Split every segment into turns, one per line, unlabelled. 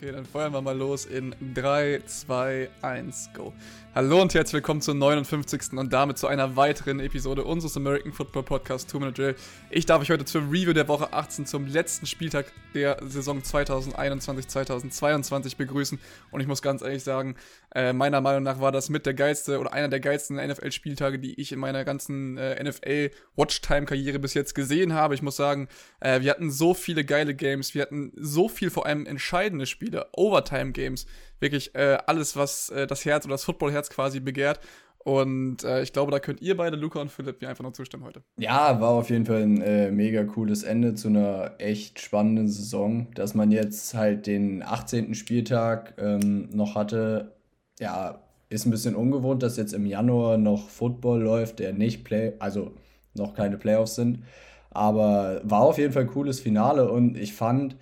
Okay, dann feuern wir mal los in 3, 2, 1, go. Hallo und herzlich willkommen zur 59. und damit zu einer weiteren Episode unseres American Football Podcast 2 Minute Drill. Ich darf euch heute zur Review der Woche 18 zum letzten Spieltag der Saison 2021-2022 begrüßen. Und ich muss ganz ehrlich sagen, äh, meiner Meinung nach war das mit der geilste oder einer der geilsten NFL-Spieltage, die ich in meiner ganzen äh, NFL-Watchtime-Karriere bis jetzt gesehen habe. Ich muss sagen, äh, wir hatten so viele geile Games, wir hatten so viel vor allem entscheidende Spiele, Overtime-Games, wirklich äh, alles, was äh, das Herz oder das Football-Herz quasi begehrt. Und äh, ich glaube, da könnt ihr beide, Luca und Philipp, mir einfach noch zustimmen heute.
Ja, war auf jeden Fall ein äh, mega cooles Ende zu einer echt spannenden Saison. Dass man jetzt halt den 18. Spieltag ähm, noch hatte, ja, ist ein bisschen ungewohnt, dass jetzt im Januar noch Football läuft, der nicht Play, also noch keine Playoffs sind. Aber war auf jeden Fall ein cooles Finale und ich fand,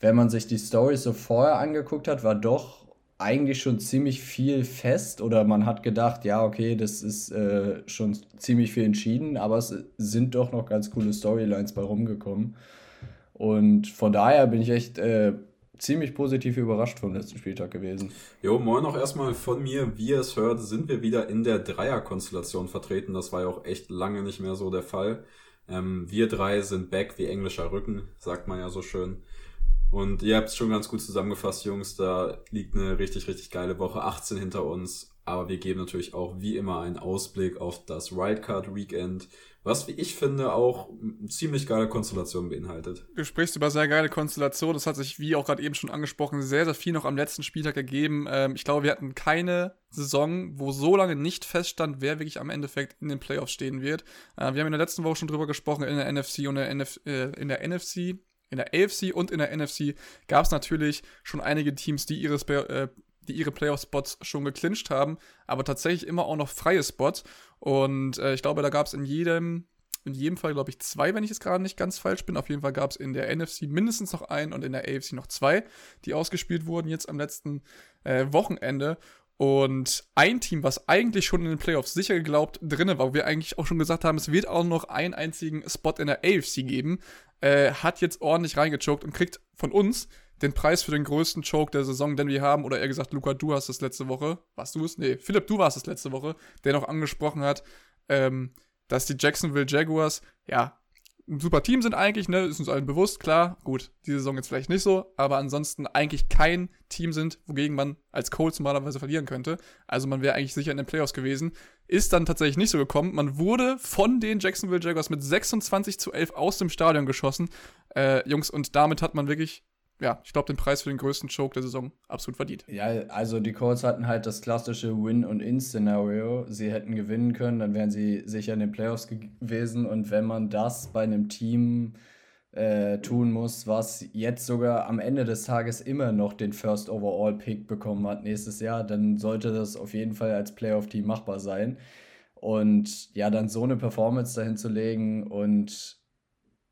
wenn man sich die Story so vorher angeguckt hat, war doch eigentlich schon ziemlich viel fest oder man hat gedacht, ja, okay, das ist äh, schon ziemlich viel entschieden, aber es sind doch noch ganz coole Storylines bei rumgekommen. Und von daher bin ich echt äh, ziemlich positiv überrascht vom letzten Spieltag gewesen.
Jo, moin auch erstmal von mir. Wie ihr es hört, sind wir wieder in der Dreierkonstellation vertreten. Das war ja auch echt lange nicht mehr so der Fall. Ähm, wir drei sind back wie englischer Rücken, sagt man ja so schön. Und ihr habt es schon ganz gut zusammengefasst, Jungs. Da liegt eine richtig, richtig geile Woche 18 hinter uns. Aber wir geben natürlich auch wie immer einen Ausblick auf das Wildcard Weekend, was, wie ich finde, auch ziemlich geile Konstellation beinhaltet.
Du sprichst über sehr geile Konstellation. Das hat sich, wie auch gerade eben schon angesprochen, sehr, sehr viel noch am letzten Spieltag ergeben. Ähm, ich glaube, wir hatten keine Saison, wo so lange nicht feststand, wer wirklich am Endeffekt in den Playoffs stehen wird. Äh, wir haben in der letzten Woche schon drüber gesprochen, in der NFC und der NF äh, in der NFC in der AFC und in der NFC gab es natürlich schon einige Teams, die ihre, äh, die ihre Playoff-Spots schon geclincht haben, aber tatsächlich immer auch noch freie Spots. Und äh, ich glaube, da gab es in jedem, in jedem Fall, glaube ich, zwei, wenn ich es gerade nicht ganz falsch bin. Auf jeden Fall gab es in der NFC mindestens noch einen und in der AFC noch zwei, die ausgespielt wurden jetzt am letzten äh, Wochenende. Und ein Team, was eigentlich schon in den Playoffs sicher geglaubt drinne war, wo wir eigentlich auch schon gesagt haben, es wird auch noch einen einzigen Spot in der AFC geben, äh, hat jetzt ordentlich reingechoked und kriegt von uns den Preis für den größten Choke der Saison, den wir haben. Oder eher gesagt, Luca, du hast es letzte Woche. Warst du es? Nee, Philipp, du warst es letzte Woche, der noch angesprochen hat, ähm, dass die Jacksonville Jaguars, ja, ein super Team sind eigentlich, ne, ist uns allen bewusst, klar, gut, die Saison jetzt vielleicht nicht so, aber ansonsten eigentlich kein Team sind, wogegen man als Colts normalerweise verlieren könnte. Also man wäre eigentlich sicher in den Playoffs gewesen. Ist dann tatsächlich nicht so gekommen. Man wurde von den Jacksonville Jaguars mit 26 zu 11 aus dem Stadion geschossen, äh, Jungs, und damit hat man wirklich ja, ich glaube, den Preis für den größten Choke der Saison absolut verdient.
Ja, also die Colts hatten halt das klassische Win- und In-Szenario. Sie hätten gewinnen können, dann wären sie sicher in den Playoffs gewesen. Und wenn man das bei einem Team äh, tun muss, was jetzt sogar am Ende des Tages immer noch den First Overall Pick bekommen hat nächstes Jahr, dann sollte das auf jeden Fall als Playoff-Team machbar sein. Und ja, dann so eine Performance dahin zu legen und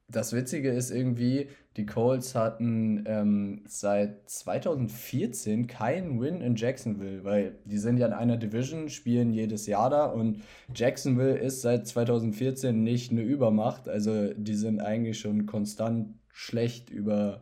das Witzige ist irgendwie, die Colts hatten ähm, seit 2014 keinen Win in Jacksonville, weil die sind ja in einer Division, spielen jedes Jahr da und Jacksonville ist seit 2014 nicht eine Übermacht. Also die sind eigentlich schon konstant schlecht über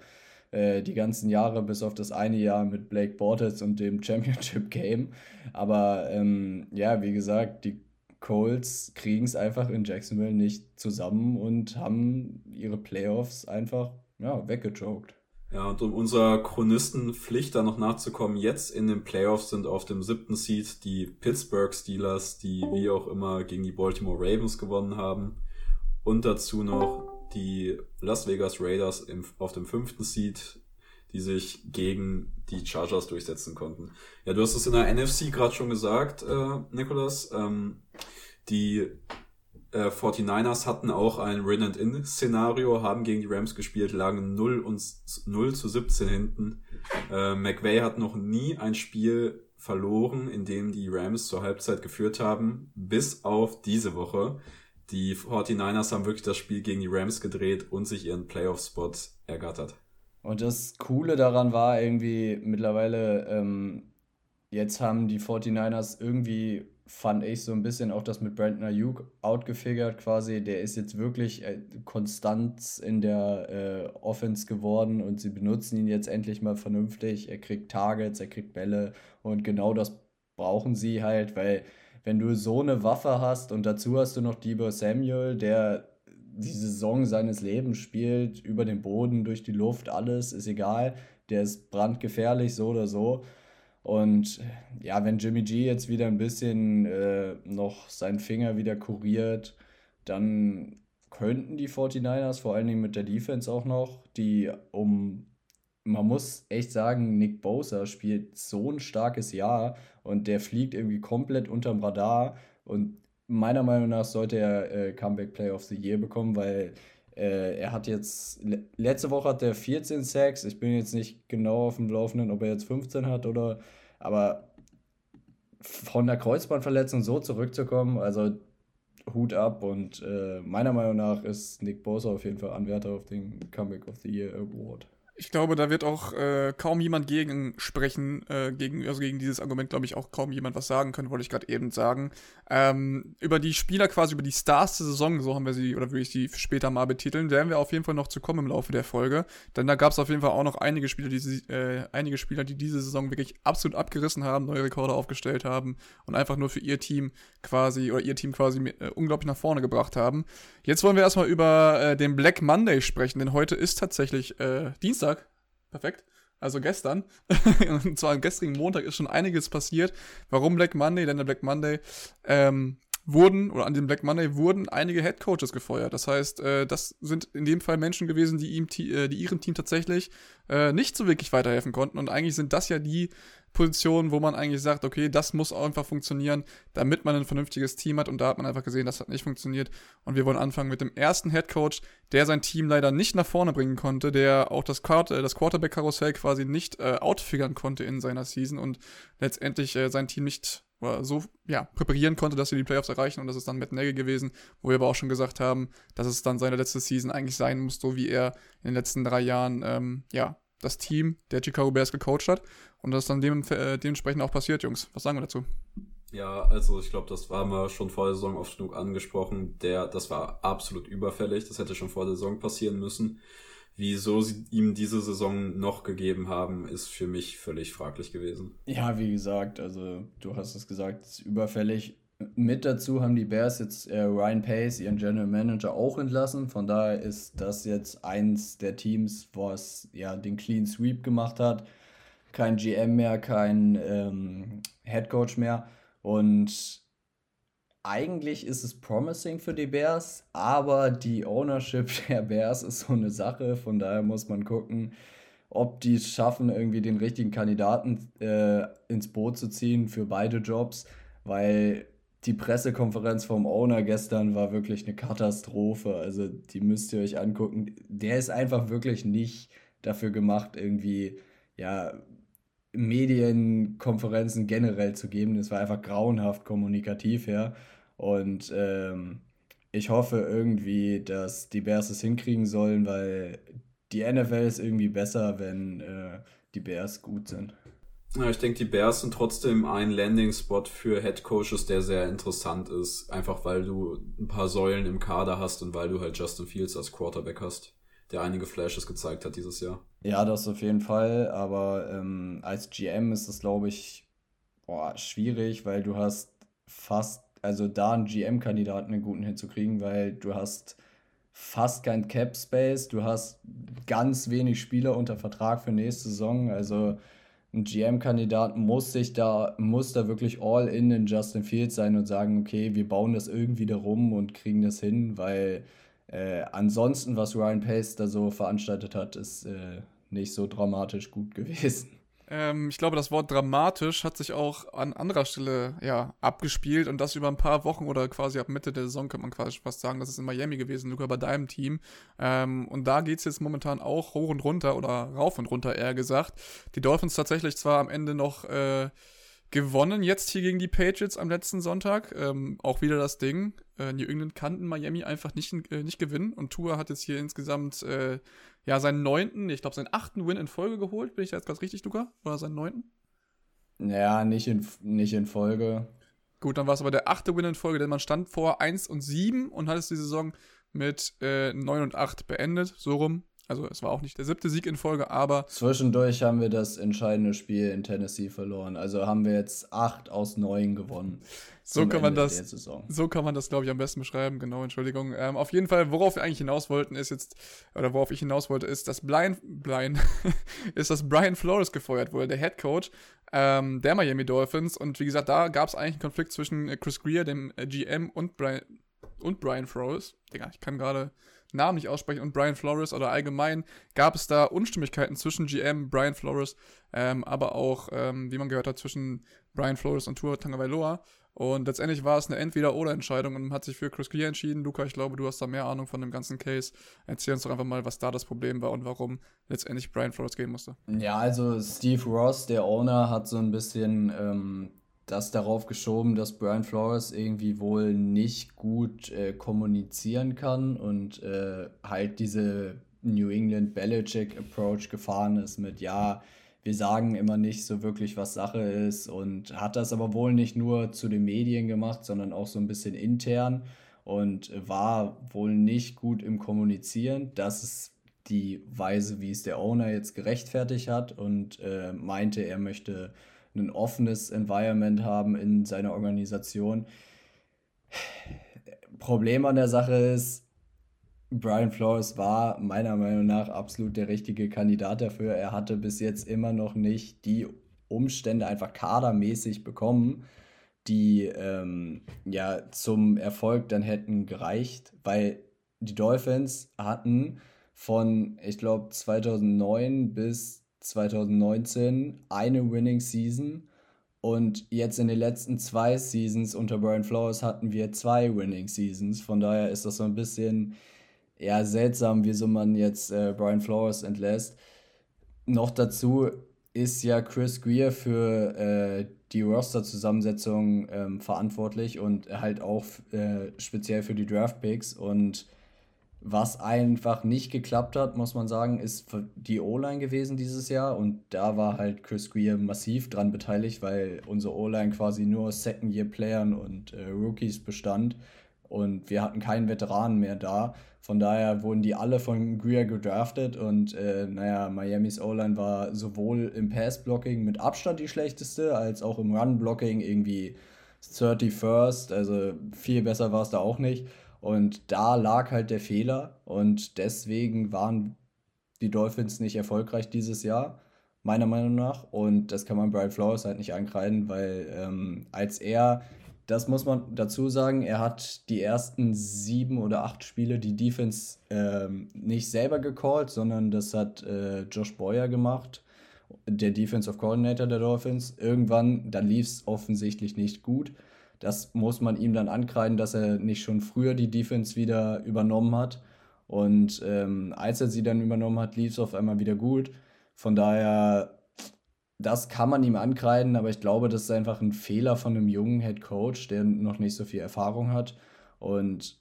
äh, die ganzen Jahre, bis auf das eine Jahr mit Blake Bortles und dem Championship Game. Aber ähm, ja, wie gesagt, die Colts kriegen es einfach in Jacksonville nicht zusammen und haben ihre Playoffs einfach ja, weggejoked.
Ja, und um unserer Chronistenpflicht da noch nachzukommen, jetzt in den Playoffs sind auf dem siebten Seed die Pittsburgh Steelers, die wie auch immer gegen die Baltimore Ravens gewonnen haben. Und dazu noch die Las Vegas Raiders im, auf dem fünften Seed, die sich gegen die Chargers durchsetzen konnten. Ja, du hast es in der NFC gerade schon gesagt, äh, Nicholas. Ähm, die äh, 49ers hatten auch ein Win-and-In-Szenario, haben gegen die Rams gespielt, lagen 0, und 0 zu 17 hinten. Äh, McVay hat noch nie ein Spiel verloren, in dem die Rams zur Halbzeit geführt haben, bis auf diese Woche. Die 49ers haben wirklich das Spiel gegen die Rams gedreht und sich ihren Playoff-Spot ergattert.
Und das Coole daran war irgendwie mittlerweile, ähm, jetzt haben die 49ers irgendwie fand ich so ein bisschen auch das mit Brandon Ayuk outgefigert quasi. Der ist jetzt wirklich äh, konstant in der äh, Offense geworden und sie benutzen ihn jetzt endlich mal vernünftig. Er kriegt Targets, er kriegt Bälle und genau das brauchen sie halt, weil wenn du so eine Waffe hast und dazu hast du noch Debo Samuel, der die Saison seines Lebens spielt, über den Boden, durch die Luft, alles ist egal. Der ist brandgefährlich, so oder so. Und ja, wenn Jimmy G jetzt wieder ein bisschen äh, noch seinen Finger wieder kuriert, dann könnten die 49ers, vor allen Dingen mit der Defense auch noch, die um, man muss echt sagen, Nick Bosa spielt so ein starkes Jahr und der fliegt irgendwie komplett unterm Radar. Und meiner Meinung nach sollte er äh, Comeback Play of the Year bekommen, weil äh, er hat jetzt, letzte Woche hat er 14 Sacks. Ich bin jetzt nicht genau auf dem Laufenden, ob er jetzt 15 hat oder, aber von der Kreuzbandverletzung so zurückzukommen, also Hut ab und äh, meiner Meinung nach ist Nick Bosa auf jeden Fall Anwärter auf den Comeback of the Year Award.
Ich glaube, da wird auch äh, kaum jemand gegen sprechen, äh, gegen, also gegen dieses Argument, glaube ich, auch kaum jemand was sagen können, wollte ich gerade eben sagen. Ähm, über die Spieler quasi, über die Stars der Saison, so haben wir sie, oder würde ich sie später mal betiteln, werden wir auf jeden Fall noch zu kommen im Laufe der Folge. Denn da gab es auf jeden Fall auch noch einige Spieler, die, äh, einige Spieler, die diese Saison wirklich absolut abgerissen haben, neue Rekorde aufgestellt haben und einfach nur für ihr Team quasi, oder ihr Team quasi äh, unglaublich nach vorne gebracht haben. Jetzt wollen wir erstmal über äh, den Black Monday sprechen, denn heute ist tatsächlich äh, Dienstag Perfekt. Also gestern, und zwar am gestrigen Montag ist schon einiges passiert. Warum Black Monday? Denn der Black Monday ähm, wurden, oder an dem Black Monday wurden einige Head Coaches gefeuert. Das heißt, äh, das sind in dem Fall Menschen gewesen, die, ihm, äh, die ihrem Team tatsächlich äh, nicht so wirklich weiterhelfen konnten. Und eigentlich sind das ja die Positionen, wo man eigentlich sagt, okay, das muss einfach funktionieren, damit man ein vernünftiges Team hat. Und da hat man einfach gesehen, das hat nicht funktioniert. Und wir wollen anfangen mit dem ersten Head Coach, der sein Team leider nicht nach vorne bringen konnte, der auch das, Quart das Quarterback-Karussell quasi nicht äh, outfigern konnte in seiner Season und letztendlich äh, sein Team nicht oder so ja, präparieren konnte, dass sie die Playoffs erreichen. Und das ist dann Matt Nagy gewesen, wo wir aber auch schon gesagt haben, dass es dann seine letzte Season eigentlich sein muss, so wie er in den letzten drei Jahren ähm, ja, das Team der Chicago Bears gecoacht hat. Und das ist dann dem, äh, dementsprechend auch passiert, Jungs. Was sagen wir dazu?
Ja, also ich glaube, das war wir schon vor der Saison oft genug angesprochen. Der, das war absolut überfällig. Das hätte schon vor der Saison passieren müssen. Wieso sie ihm diese Saison noch gegeben haben, ist für mich völlig fraglich gewesen.
Ja, wie gesagt, also du hast es gesagt, es ist überfällig. Mit dazu haben die Bears jetzt äh, Ryan Pace, ihren General Manager, auch entlassen. Von daher ist das jetzt eins der Teams, was ja den Clean Sweep gemacht hat. Kein GM mehr, kein ähm, Head Coach mehr. Und eigentlich ist es promising für die Bears, aber die Ownership der Bears ist so eine Sache. Von daher muss man gucken, ob die es schaffen, irgendwie den richtigen Kandidaten äh, ins Boot zu ziehen für beide Jobs, weil die Pressekonferenz vom Owner gestern war wirklich eine Katastrophe. Also die müsst ihr euch angucken. Der ist einfach wirklich nicht dafür gemacht, irgendwie ja Medienkonferenzen generell zu geben. Das war einfach grauenhaft kommunikativ her. Und ähm, ich hoffe irgendwie, dass die Bears es hinkriegen sollen, weil die NFL ist irgendwie besser, wenn äh, die Bears gut sind.
Ja, ich denke, die Bears sind trotzdem ein Landing-Spot für Head Coaches, der sehr interessant ist. Einfach weil du ein paar Säulen im Kader hast und weil du halt Justin Fields als Quarterback hast, der einige Flashes gezeigt hat dieses Jahr.
Ja, das auf jeden Fall. Aber ähm, als GM ist das, glaube ich, boah, schwierig, weil du hast fast, also da einen GM-Kandidaten einen guten hinzukriegen, weil du hast fast kein Cap Space, du hast ganz wenig Spieler unter Vertrag für nächste Saison. Also ein GM-Kandidat muss sich da, muss da wirklich all in in Justin Fields sein und sagen, okay, wir bauen das irgendwie darum und kriegen das hin, weil äh, ansonsten, was Ryan Pace da so veranstaltet hat, ist äh, nicht so dramatisch gut gewesen.
Ähm, ich glaube, das Wort dramatisch hat sich auch an anderer Stelle ja abgespielt und das über ein paar Wochen oder quasi ab Mitte der Saison könnte man quasi fast sagen, das ist in Miami gewesen, Luca, bei deinem Team. Ähm, und da geht es jetzt momentan auch hoch und runter oder rauf und runter eher gesagt. Die Dolphins tatsächlich zwar am Ende noch äh, gewonnen jetzt hier gegen die Patriots am letzten Sonntag. Ähm, auch wieder das Ding. Äh, New England kannten Miami einfach nicht, äh, nicht gewinnen. Und Tua hat jetzt hier insgesamt äh, ja seinen neunten, ich glaube seinen achten Win in Folge geholt. Bin ich da jetzt ganz richtig, Luca? Oder seinen neunten?
Ja, nicht in, nicht in Folge.
Gut, dann war es aber der achte Win in Folge, denn man stand vor 1 und 7 und hat es die Saison mit äh, 9 und 8 beendet, so rum. Also es war auch nicht der siebte Sieg in Folge, aber.
Zwischendurch haben wir das entscheidende Spiel in Tennessee verloren. Also haben wir jetzt 8 aus 9 gewonnen.
So kann, man das, so kann man das, glaube ich, am besten beschreiben. Genau, Entschuldigung. Ähm, auf jeden Fall, worauf wir eigentlich hinaus wollten, ist jetzt, oder worauf ich hinaus wollte, ist, dass Brian, Brian ist, dass Brian Flores gefeuert wurde, der Head Coach ähm, der Miami Dolphins. Und wie gesagt, da gab es eigentlich einen Konflikt zwischen Chris Greer, dem GM, und Brian, und Brian Flores. Digga, ich kann gerade Namen nicht aussprechen, und Brian Flores oder allgemein gab es da Unstimmigkeiten zwischen GM, Brian Flores, ähm, aber auch, ähm, wie man gehört hat, zwischen Brian Flores und Tua Tagovailoa. Und letztendlich war es eine Entweder-Oder-Entscheidung und man hat sich für Chris Clear entschieden. Luca, ich glaube, du hast da mehr Ahnung von dem ganzen Case. Erzähl uns doch einfach mal, was da das Problem war und warum letztendlich Brian Flores gehen musste.
Ja, also Steve Ross, der Owner, hat so ein bisschen ähm, das darauf geschoben, dass Brian Flores irgendwie wohl nicht gut äh, kommunizieren kann und äh, halt diese New England Belichick Approach gefahren ist mit, ja, wir sagen immer nicht so wirklich, was Sache ist und hat das aber wohl nicht nur zu den Medien gemacht, sondern auch so ein bisschen intern und war wohl nicht gut im Kommunizieren. Das ist die Weise, wie es der Owner jetzt gerechtfertigt hat und äh, meinte, er möchte ein offenes Environment haben in seiner Organisation. Problem an der Sache ist, Brian Flores war meiner Meinung nach absolut der richtige Kandidat dafür. Er hatte bis jetzt immer noch nicht die Umstände einfach kadermäßig bekommen, die ähm, ja zum Erfolg dann hätten gereicht, weil die Dolphins hatten von, ich glaube, 2009 bis 2019 eine Winning Season und jetzt in den letzten zwei Seasons unter Brian Flores hatten wir zwei Winning Seasons. Von daher ist das so ein bisschen eher seltsam, wieso man jetzt äh, Brian Flores entlässt. Noch dazu ist ja Chris Greer für äh, die Roster-Zusammensetzung ähm, verantwortlich und halt auch äh, speziell für die Draft-Picks. Und was einfach nicht geklappt hat, muss man sagen, ist die O-Line gewesen dieses Jahr. Und da war halt Chris Greer massiv dran beteiligt, weil unsere O-Line quasi nur Second-Year-Playern und äh, Rookies bestand. Und wir hatten keinen Veteranen mehr da. Von daher wurden die alle von Greer gedraftet und äh, naja, Miamis O-Line war sowohl im Pass-Blocking mit Abstand die schlechteste, als auch im Run-Blocking irgendwie 31st, also viel besser war es da auch nicht. Und da lag halt der Fehler und deswegen waren die Dolphins nicht erfolgreich dieses Jahr, meiner Meinung nach. Und das kann man Brian Flores halt nicht ankreiden, weil ähm, als er das muss man dazu sagen. Er hat die ersten sieben oder acht Spiele die Defense ähm, nicht selber gecallt, sondern das hat äh, Josh Boyer gemacht, der Defensive Coordinator der Dolphins. Irgendwann, dann lief es offensichtlich nicht gut. Das muss man ihm dann ankreiden, dass er nicht schon früher die Defense wieder übernommen hat. Und ähm, als er sie dann übernommen hat, lief es auf einmal wieder gut. Von daher das kann man ihm ankreiden, aber ich glaube, das ist einfach ein Fehler von einem jungen Head Coach, der noch nicht so viel Erfahrung hat. Und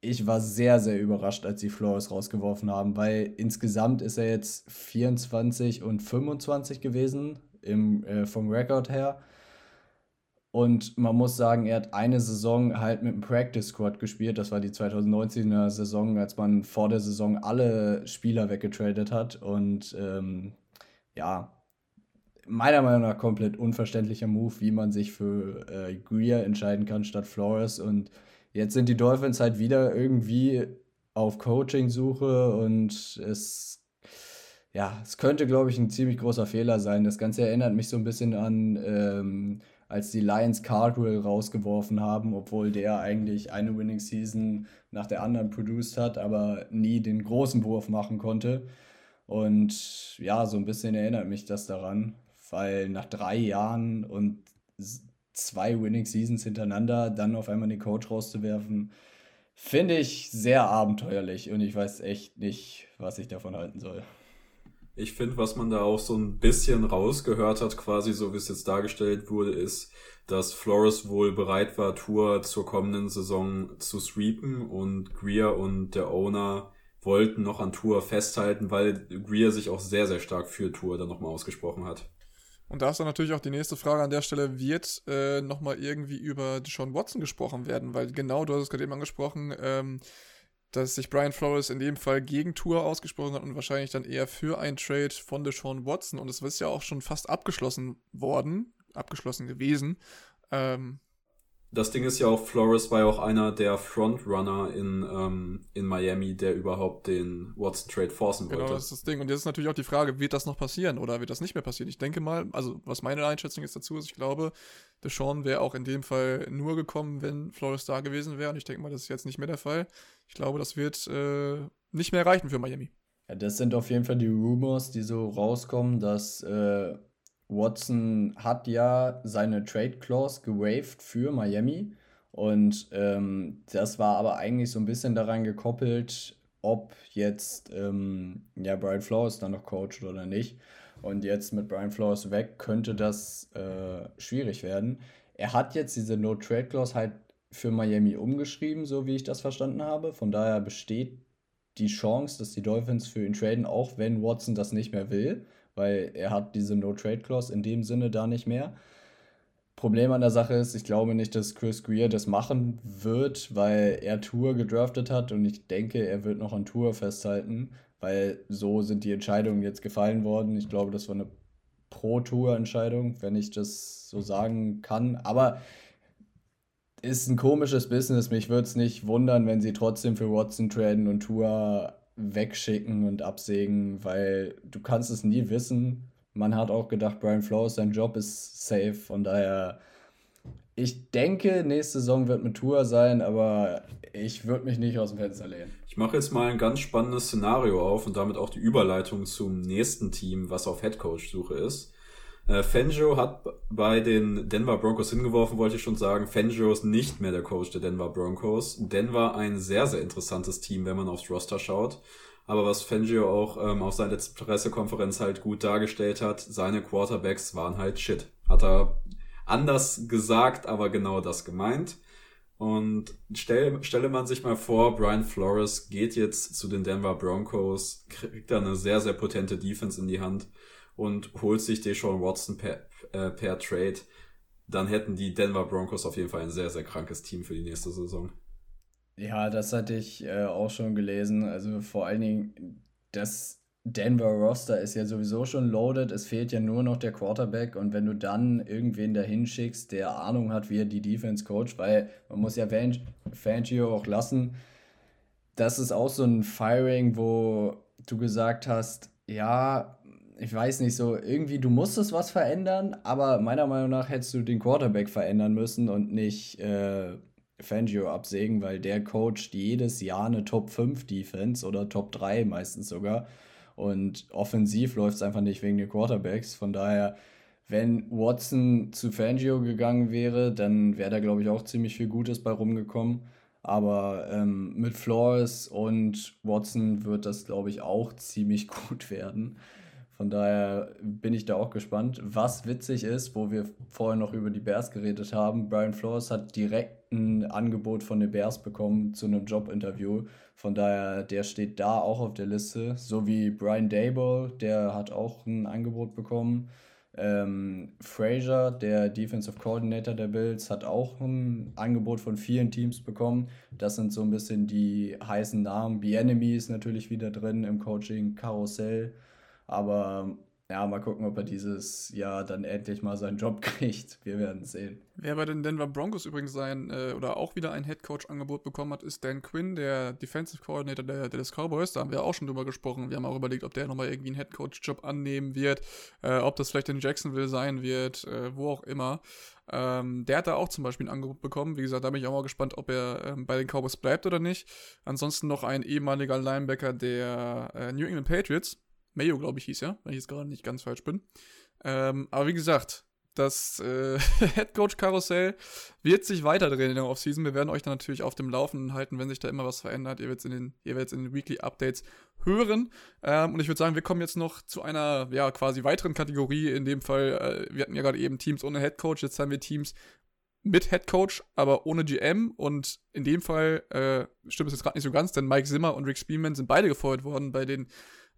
ich war sehr, sehr überrascht, als sie Flores rausgeworfen haben, weil insgesamt ist er jetzt 24 und 25 gewesen im, äh, vom Rekord her. Und man muss sagen, er hat eine Saison halt mit dem Practice Squad gespielt. Das war die 2019er Saison, als man vor der Saison alle Spieler weggetradet hat. Und ähm, ja, meiner Meinung nach komplett unverständlicher Move, wie man sich für äh, Greer entscheiden kann statt Flores. Und jetzt sind die Dolphins halt wieder irgendwie auf Coaching-Suche und es, ja, es könnte, glaube ich, ein ziemlich großer Fehler sein. Das Ganze erinnert mich so ein bisschen an, ähm, als die Lions Cardwell rausgeworfen haben, obwohl der eigentlich eine Winning Season nach der anderen produced hat, aber nie den großen Wurf machen konnte. Und ja, so ein bisschen erinnert mich das daran weil nach drei Jahren und zwei Winning Seasons hintereinander dann auf einmal den Coach rauszuwerfen, finde ich sehr abenteuerlich und ich weiß echt nicht, was ich davon halten soll.
Ich finde, was man da auch so ein bisschen rausgehört hat, quasi so wie es jetzt dargestellt wurde, ist, dass Flores wohl bereit war, Tour zur kommenden Saison zu sweepen und Greer und der Owner wollten noch an Tour festhalten, weil Greer sich auch sehr, sehr stark für Tour dann nochmal ausgesprochen hat.
Und da ist dann natürlich auch die nächste Frage an der Stelle, wird äh, nochmal irgendwie über Deshaun Watson gesprochen werden? Weil genau, du hast es gerade eben angesprochen, ähm, dass sich Brian Flores in dem Fall gegen Tour ausgesprochen hat und wahrscheinlich dann eher für ein Trade von Deshaun Watson. Und es ist ja auch schon fast abgeschlossen worden, abgeschlossen gewesen. Ähm,
das Ding ist ja auch, Flores war ja auch einer der Frontrunner in, ähm, in Miami, der überhaupt den Watson-Trade forcen
genau, wollte. Genau, das ist das Ding. Und jetzt ist natürlich auch die Frage, wird das noch passieren oder wird das nicht mehr passieren? Ich denke mal, also was meine Einschätzung jetzt dazu ist, ich glaube, Deshaun wäre auch in dem Fall nur gekommen, wenn Flores da gewesen wäre. Und ich denke mal, das ist jetzt nicht mehr der Fall. Ich glaube, das wird äh, nicht mehr reichen für Miami.
Ja, das sind auf jeden Fall die Rumors, die so rauskommen, dass äh, Watson hat ja seine Trade Clause gewaved für Miami. Und ähm, das war aber eigentlich so ein bisschen daran gekoppelt, ob jetzt ähm, ja, Brian Flores dann noch coacht oder nicht. Und jetzt mit Brian Flores weg könnte das äh, schwierig werden. Er hat jetzt diese No-Trade-Clause halt für Miami umgeschrieben, so wie ich das verstanden habe. Von daher besteht die Chance, dass die Dolphins für ihn traden, auch wenn Watson das nicht mehr will weil er hat diese No-Trade-Clause in dem Sinne da nicht mehr. Problem an der Sache ist, ich glaube nicht, dass Chris Greer das machen wird, weil er Tour gedraftet hat und ich denke, er wird noch an Tour festhalten, weil so sind die Entscheidungen jetzt gefallen worden. Ich glaube, das war eine Pro-Tour-Entscheidung, wenn ich das so sagen kann. Aber ist ein komisches Business. Mich würde es nicht wundern, wenn sie trotzdem für Watson traden und Tour wegschicken und absägen, weil du kannst es nie wissen. Man hat auch gedacht, Brian Flores, sein Job ist safe. Von daher, ich denke, nächste Saison wird mit Tour sein, aber ich würde mich nicht aus dem Fenster lehnen.
Ich mache jetzt mal ein ganz spannendes Szenario auf und damit auch die Überleitung zum nächsten Team, was auf Headcoach-Suche ist. Äh, Fangio hat bei den Denver Broncos hingeworfen, wollte ich schon sagen. Fangio ist nicht mehr der Coach der Denver Broncos. Denver ein sehr, sehr interessantes Team, wenn man aufs Roster schaut. Aber was Fangio auch ähm, auf seiner letzten Pressekonferenz halt gut dargestellt hat, seine Quarterbacks waren halt shit. Hat er anders gesagt, aber genau das gemeint. Und stell, stelle man sich mal vor, Brian Flores geht jetzt zu den Denver Broncos, kriegt da eine sehr, sehr potente Defense in die Hand und holt sich Deshaun Watson per, äh, per Trade, dann hätten die Denver Broncos auf jeden Fall ein sehr, sehr krankes Team für die nächste Saison.
Ja, das hatte ich äh, auch schon gelesen. Also vor allen Dingen, das Denver Roster ist ja sowieso schon loaded. Es fehlt ja nur noch der Quarterback. Und wenn du dann irgendwen dahin schickst, der Ahnung hat, wie er die Defense coacht, weil man muss ja Fangio auch lassen. Das ist auch so ein Firing, wo du gesagt hast, ja, ich weiß nicht, so irgendwie, du musstest was verändern, aber meiner Meinung nach hättest du den Quarterback verändern müssen und nicht äh, Fangio absägen, weil der coacht jedes Jahr eine Top 5 Defense oder Top 3 meistens sogar. Und offensiv läuft es einfach nicht wegen den Quarterbacks. Von daher, wenn Watson zu Fangio gegangen wäre, dann wäre da, glaube ich, auch ziemlich viel Gutes bei rumgekommen. Aber ähm, mit Flores und Watson wird das, glaube ich, auch ziemlich gut werden. Von daher bin ich da auch gespannt. Was witzig ist, wo wir vorher noch über die Bears geredet haben, Brian Flores hat direkt ein Angebot von den Bears bekommen zu einem Jobinterview. Von daher, der steht da auch auf der Liste. So wie Brian Dable, der hat auch ein Angebot bekommen. Ähm, Frazier, der Defensive Coordinator der Bills, hat auch ein Angebot von vielen Teams bekommen. Das sind so ein bisschen die heißen Namen. B-Enemy ist natürlich wieder drin im Coaching-Karussell. Aber ja, mal gucken, ob er dieses Jahr dann endlich mal seinen Job kriegt. Wir werden sehen.
Wer bei den Denver Broncos übrigens sein äh, oder auch wieder ein Headcoach-Angebot bekommen hat, ist Dan Quinn, der Defensive Coordinator der Dallas Cowboys. Da haben wir auch schon drüber gesprochen. Wir haben auch überlegt, ob der nochmal irgendwie einen Headcoach-Job annehmen wird, äh, ob das vielleicht in Jacksonville sein wird, äh, wo auch immer. Ähm, der hat da auch zum Beispiel ein Angebot bekommen. Wie gesagt, da bin ich auch mal gespannt, ob er ähm, bei den Cowboys bleibt oder nicht. Ansonsten noch ein ehemaliger Linebacker der äh, New England Patriots Mayo, glaube ich, hieß ja, wenn ich jetzt gerade nicht ganz falsch bin. Ähm, aber wie gesagt, das äh, Headcoach-Karussell wird sich weiterdrehen in der Offseason. Wir werden euch dann natürlich auf dem Laufenden halten, wenn sich da immer was verändert. Ihr werdet es in den Weekly Updates hören. Ähm, und ich würde sagen, wir kommen jetzt noch zu einer, ja, quasi weiteren Kategorie. In dem Fall, äh, wir hatten ja gerade eben Teams ohne Headcoach, jetzt haben wir Teams mit Headcoach, aber ohne GM. Und in dem Fall äh, stimmt es jetzt gerade nicht so ganz, denn Mike Zimmer und Rick Spielman sind beide gefeuert worden bei den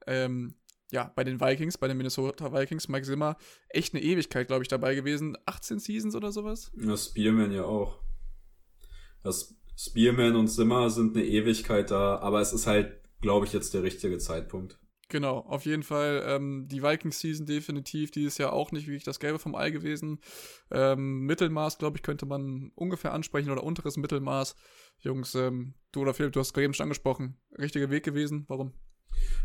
ähm, ja, bei den Vikings, bei den Minnesota Vikings, Mike Zimmer, echt eine Ewigkeit, glaube ich, dabei gewesen. 18 Seasons oder sowas?
Das Spearman ja auch. Das Spearman und Zimmer sind eine Ewigkeit da, aber es ist halt, glaube ich, jetzt der richtige Zeitpunkt.
Genau, auf jeden Fall ähm, die Vikings-Season definitiv dieses Jahr auch nicht wirklich das Gelbe vom Ei gewesen. Ähm, Mittelmaß, glaube ich, könnte man ungefähr ansprechen oder unteres Mittelmaß. Jungs, ähm, du oder Philipp, du hast gerade eben schon angesprochen. Richtiger Weg gewesen. Warum?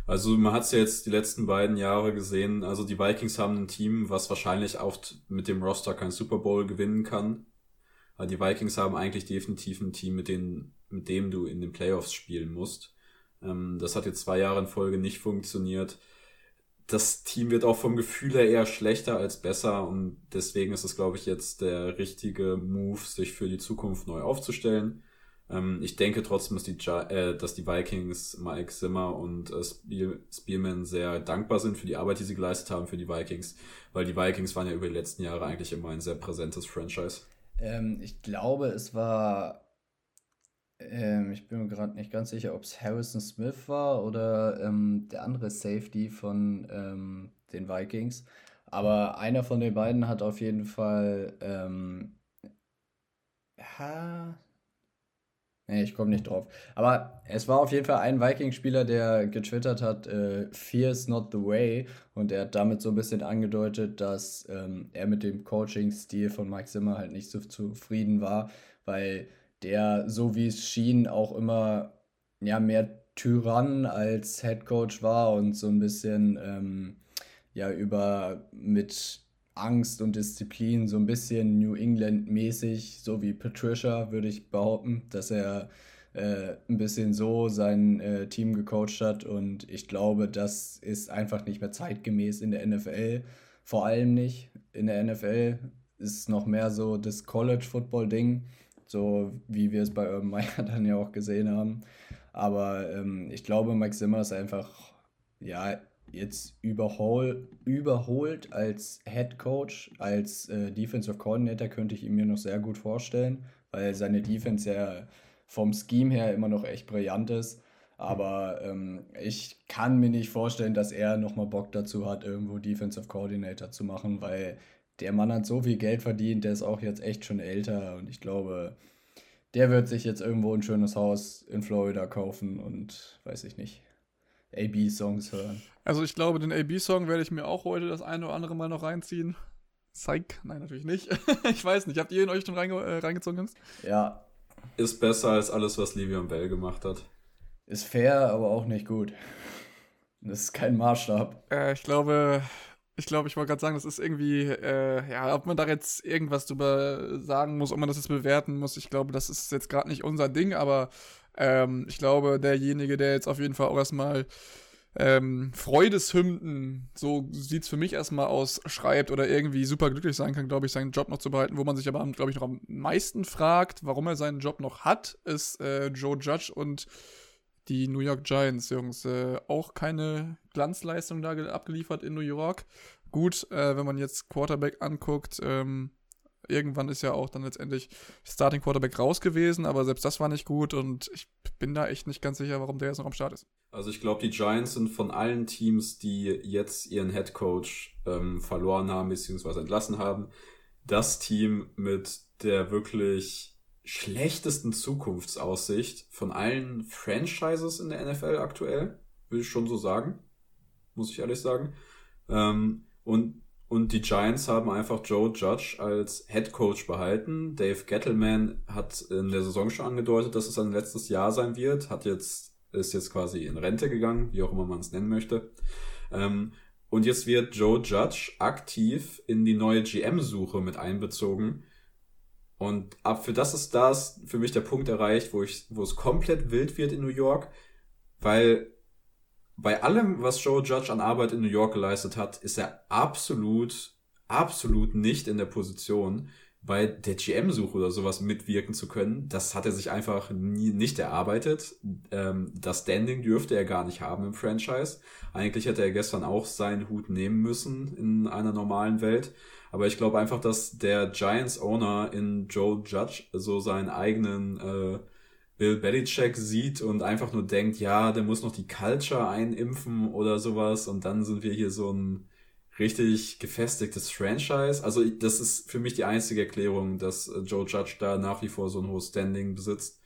Also man hat es ja jetzt die letzten beiden Jahre gesehen. Also die Vikings haben ein Team, was wahrscheinlich oft mit dem Roster kein Super Bowl gewinnen kann. Die Vikings haben eigentlich definitiv ein Team, mit, denen, mit dem du in den Playoffs spielen musst. Ähm, das hat jetzt zwei Jahre in Folge nicht funktioniert. Das Team wird auch vom Gefühl her eher schlechter als besser und deswegen ist es, glaube ich, jetzt der richtige Move, sich für die Zukunft neu aufzustellen. Ähm, ich denke trotzdem, dass die, äh, dass die Vikings, Mike Zimmer und äh, Spiel Spielman sehr dankbar sind für die Arbeit, die sie geleistet haben für die Vikings, weil die Vikings waren ja über die letzten Jahre eigentlich immer ein sehr präsentes Franchise.
Ähm, ich glaube, es war ähm, ich bin mir gerade nicht ganz sicher, ob es Harrison Smith war oder ähm, der andere Safety von ähm, den Vikings. Aber einer von den beiden hat auf jeden Fall. Ähm, ja. Nee, ich komme nicht drauf. Aber es war auf jeden Fall ein Viking-Spieler, der getwittert hat, äh, Fear is not the way. Und er hat damit so ein bisschen angedeutet, dass ähm, er mit dem Coaching-Stil von Mike Zimmer halt nicht so zufrieden war, weil der, so wie es schien, auch immer ja, mehr Tyrann als Head Coach war und so ein bisschen ähm, ja über mit Angst und Disziplin so ein bisschen New England mäßig, so wie Patricia würde ich behaupten, dass er äh, ein bisschen so sein äh, Team gecoacht hat. Und ich glaube, das ist einfach nicht mehr zeitgemäß in der NFL, vor allem nicht. In der NFL ist noch mehr so das College Football Ding so wie wir es bei Urban Meyer dann ja auch gesehen haben. Aber ähm, ich glaube, Mike Zimmer ist einfach, ja, jetzt überhol, überholt als Head Coach, als äh, Defensive Coordinator könnte ich ihn mir noch sehr gut vorstellen, weil seine Defense ja vom Scheme her immer noch echt brillant ist. Aber ähm, ich kann mir nicht vorstellen, dass er nochmal Bock dazu hat, irgendwo Defensive Coordinator zu machen, weil der Mann hat so viel Geld verdient, der ist auch jetzt echt schon älter und ich glaube, der wird sich jetzt irgendwo ein schönes Haus in Florida kaufen und weiß ich nicht, AB-Songs hören.
Also ich glaube, den AB-Song werde ich mir auch heute das eine oder andere Mal noch reinziehen. Psych? Nein, natürlich nicht. ich weiß nicht. Habt ihr ihn euch schon reinge äh, reingezogen?
Ja.
Ist besser als alles, was Livion Bell gemacht hat.
Ist fair, aber auch nicht gut. Das ist kein Maßstab.
Äh, ich glaube, ich glaube, ich wollte gerade sagen, das ist irgendwie, äh, ja, ob man da jetzt irgendwas drüber sagen muss, ob man das jetzt bewerten muss, ich glaube, das ist jetzt gerade nicht unser Ding, aber ähm, ich glaube, derjenige, der jetzt auf jeden Fall auch erstmal ähm, Freudeshymnen, so sieht es für mich erstmal aus, schreibt oder irgendwie super glücklich sein kann, glaube ich, seinen Job noch zu behalten. Wo man sich aber, glaube ich, noch am meisten fragt, warum er seinen Job noch hat, ist äh, Joe Judge und die New York Giants, Jungs. Äh, auch keine Glanzleistung da abgeliefert in New York. Gut, äh, wenn man jetzt Quarterback anguckt, ähm, irgendwann ist ja auch dann letztendlich Starting Quarterback raus gewesen, aber selbst das war nicht gut und ich bin da echt nicht ganz sicher, warum der jetzt noch am Start ist.
Also ich glaube, die Giants sind von allen Teams, die jetzt ihren Head Coach ähm, verloren haben bzw. entlassen haben, das Team mit der wirklich schlechtesten Zukunftsaussicht von allen Franchises in der NFL aktuell, würde ich schon so sagen. Muss ich ehrlich sagen. Ähm, und, und die Giants haben einfach Joe Judge als Head Coach behalten. Dave Gettleman hat in der Saison schon angedeutet, dass es sein letztes Jahr sein wird. Hat jetzt, ist jetzt quasi in Rente gegangen, wie auch immer man es nennen möchte. Ähm, und jetzt wird Joe Judge aktiv in die neue GM-Suche mit einbezogen und ab für das ist das für mich der Punkt erreicht, wo ich, wo es komplett wild wird in New York, weil bei allem, was Joe Judge an Arbeit in New York geleistet hat, ist er absolut, absolut nicht in der Position, bei der GM-Suche oder sowas mitwirken zu können. Das hat er sich einfach nie, nicht erarbeitet. Ähm, das Standing dürfte er gar nicht haben im Franchise. Eigentlich hätte er gestern auch seinen Hut nehmen müssen in einer normalen Welt. Aber ich glaube einfach, dass der Giants-Owner in Joe Judge so seinen eigenen äh, Bill Belichick sieht und einfach nur denkt, ja, der muss noch die Culture einimpfen oder sowas und dann sind wir hier so ein richtig gefestigtes Franchise. Also das ist für mich die einzige Erklärung, dass äh, Joe Judge da nach wie vor so ein hohes Standing besitzt.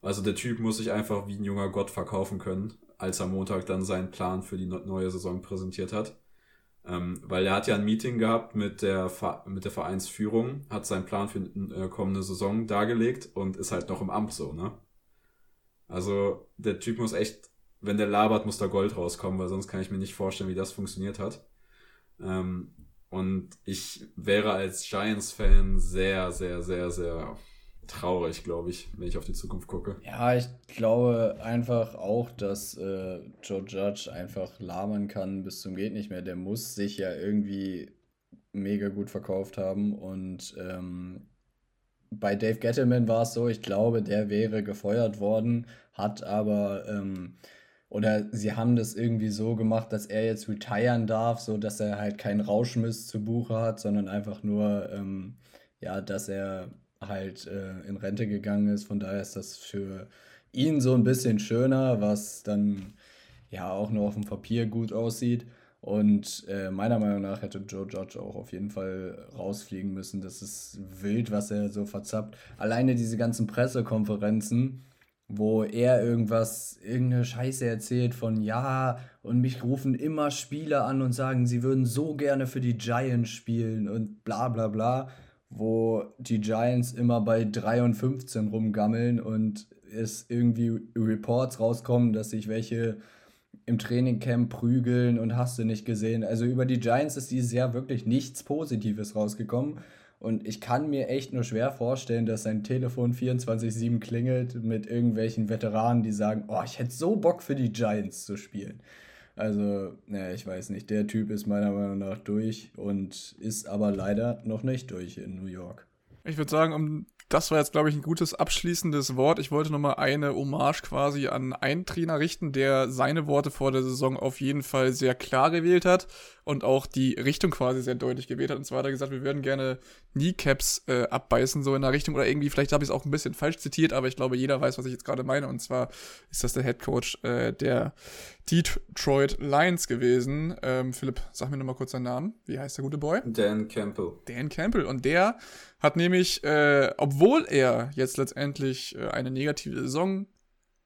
Also der Typ muss sich einfach wie ein junger Gott verkaufen können, als er Montag dann seinen Plan für die neue Saison präsentiert hat. Ähm, weil er hat ja ein Meeting gehabt mit der, mit der Vereinsführung, hat seinen Plan für die äh, kommende Saison dargelegt und ist halt noch im Amt so, ne? Also der Typ muss echt, wenn der labert, muss da Gold rauskommen, weil sonst kann ich mir nicht vorstellen, wie das funktioniert hat. Ähm, und ich wäre als Giants-Fan sehr, sehr, sehr, sehr traurig, glaube ich, wenn ich auf die Zukunft gucke.
Ja, ich glaube einfach auch, dass äh, Joe Judge einfach labern kann bis zum geht nicht mehr. Der muss sich ja irgendwie mega gut verkauft haben und ähm, bei Dave Gettleman war es so, ich glaube, der wäre gefeuert worden, hat aber ähm, oder sie haben das irgendwie so gemacht, dass er jetzt retiren darf, so dass er halt keinen Rauschmiss zu Buche hat, sondern einfach nur, ähm, ja, dass er halt äh, in Rente gegangen ist. Von daher ist das für ihn so ein bisschen schöner, was dann ja auch nur auf dem Papier gut aussieht. Und äh, meiner Meinung nach hätte Joe Judge auch auf jeden Fall rausfliegen müssen. Das ist wild, was er so verzappt. Alleine diese ganzen Pressekonferenzen wo er irgendwas, irgendeine Scheiße erzählt von ja, und mich rufen immer Spieler an und sagen, sie würden so gerne für die Giants spielen und bla bla bla, wo die Giants immer bei 3 und 15 rumgammeln und es irgendwie Reports rauskommen, dass sich welche im Trainingcamp prügeln und hast du nicht gesehen. Also über die Giants ist dieses Jahr wirklich nichts Positives rausgekommen. Und ich kann mir echt nur schwer vorstellen, dass sein Telefon 24-7 klingelt mit irgendwelchen Veteranen, die sagen, oh, ich hätte so Bock für die Giants zu spielen. Also, naja, ich weiß nicht. Der Typ ist meiner Meinung nach durch und ist aber leider noch nicht durch in New York.
Ich würde sagen, um das war jetzt, glaube ich, ein gutes abschließendes Wort. Ich wollte nochmal eine Hommage quasi an einen Trainer richten, der seine Worte vor der Saison auf jeden Fall sehr klar gewählt hat und auch die Richtung quasi sehr deutlich gewählt hat. Und zwar hat er gesagt, wir würden gerne Kneecaps äh, abbeißen, so in der Richtung. Oder irgendwie, vielleicht habe ich es auch ein bisschen falsch zitiert, aber ich glaube, jeder weiß, was ich jetzt gerade meine. Und zwar ist das der Head Coach äh, der Detroit Lions gewesen. Ähm, Philipp, sag mir nochmal kurz seinen Namen. Wie heißt der gute Boy?
Dan Campbell.
Dan Campbell. Und der hat nämlich, äh, obwohl er jetzt letztendlich äh, eine negative Saison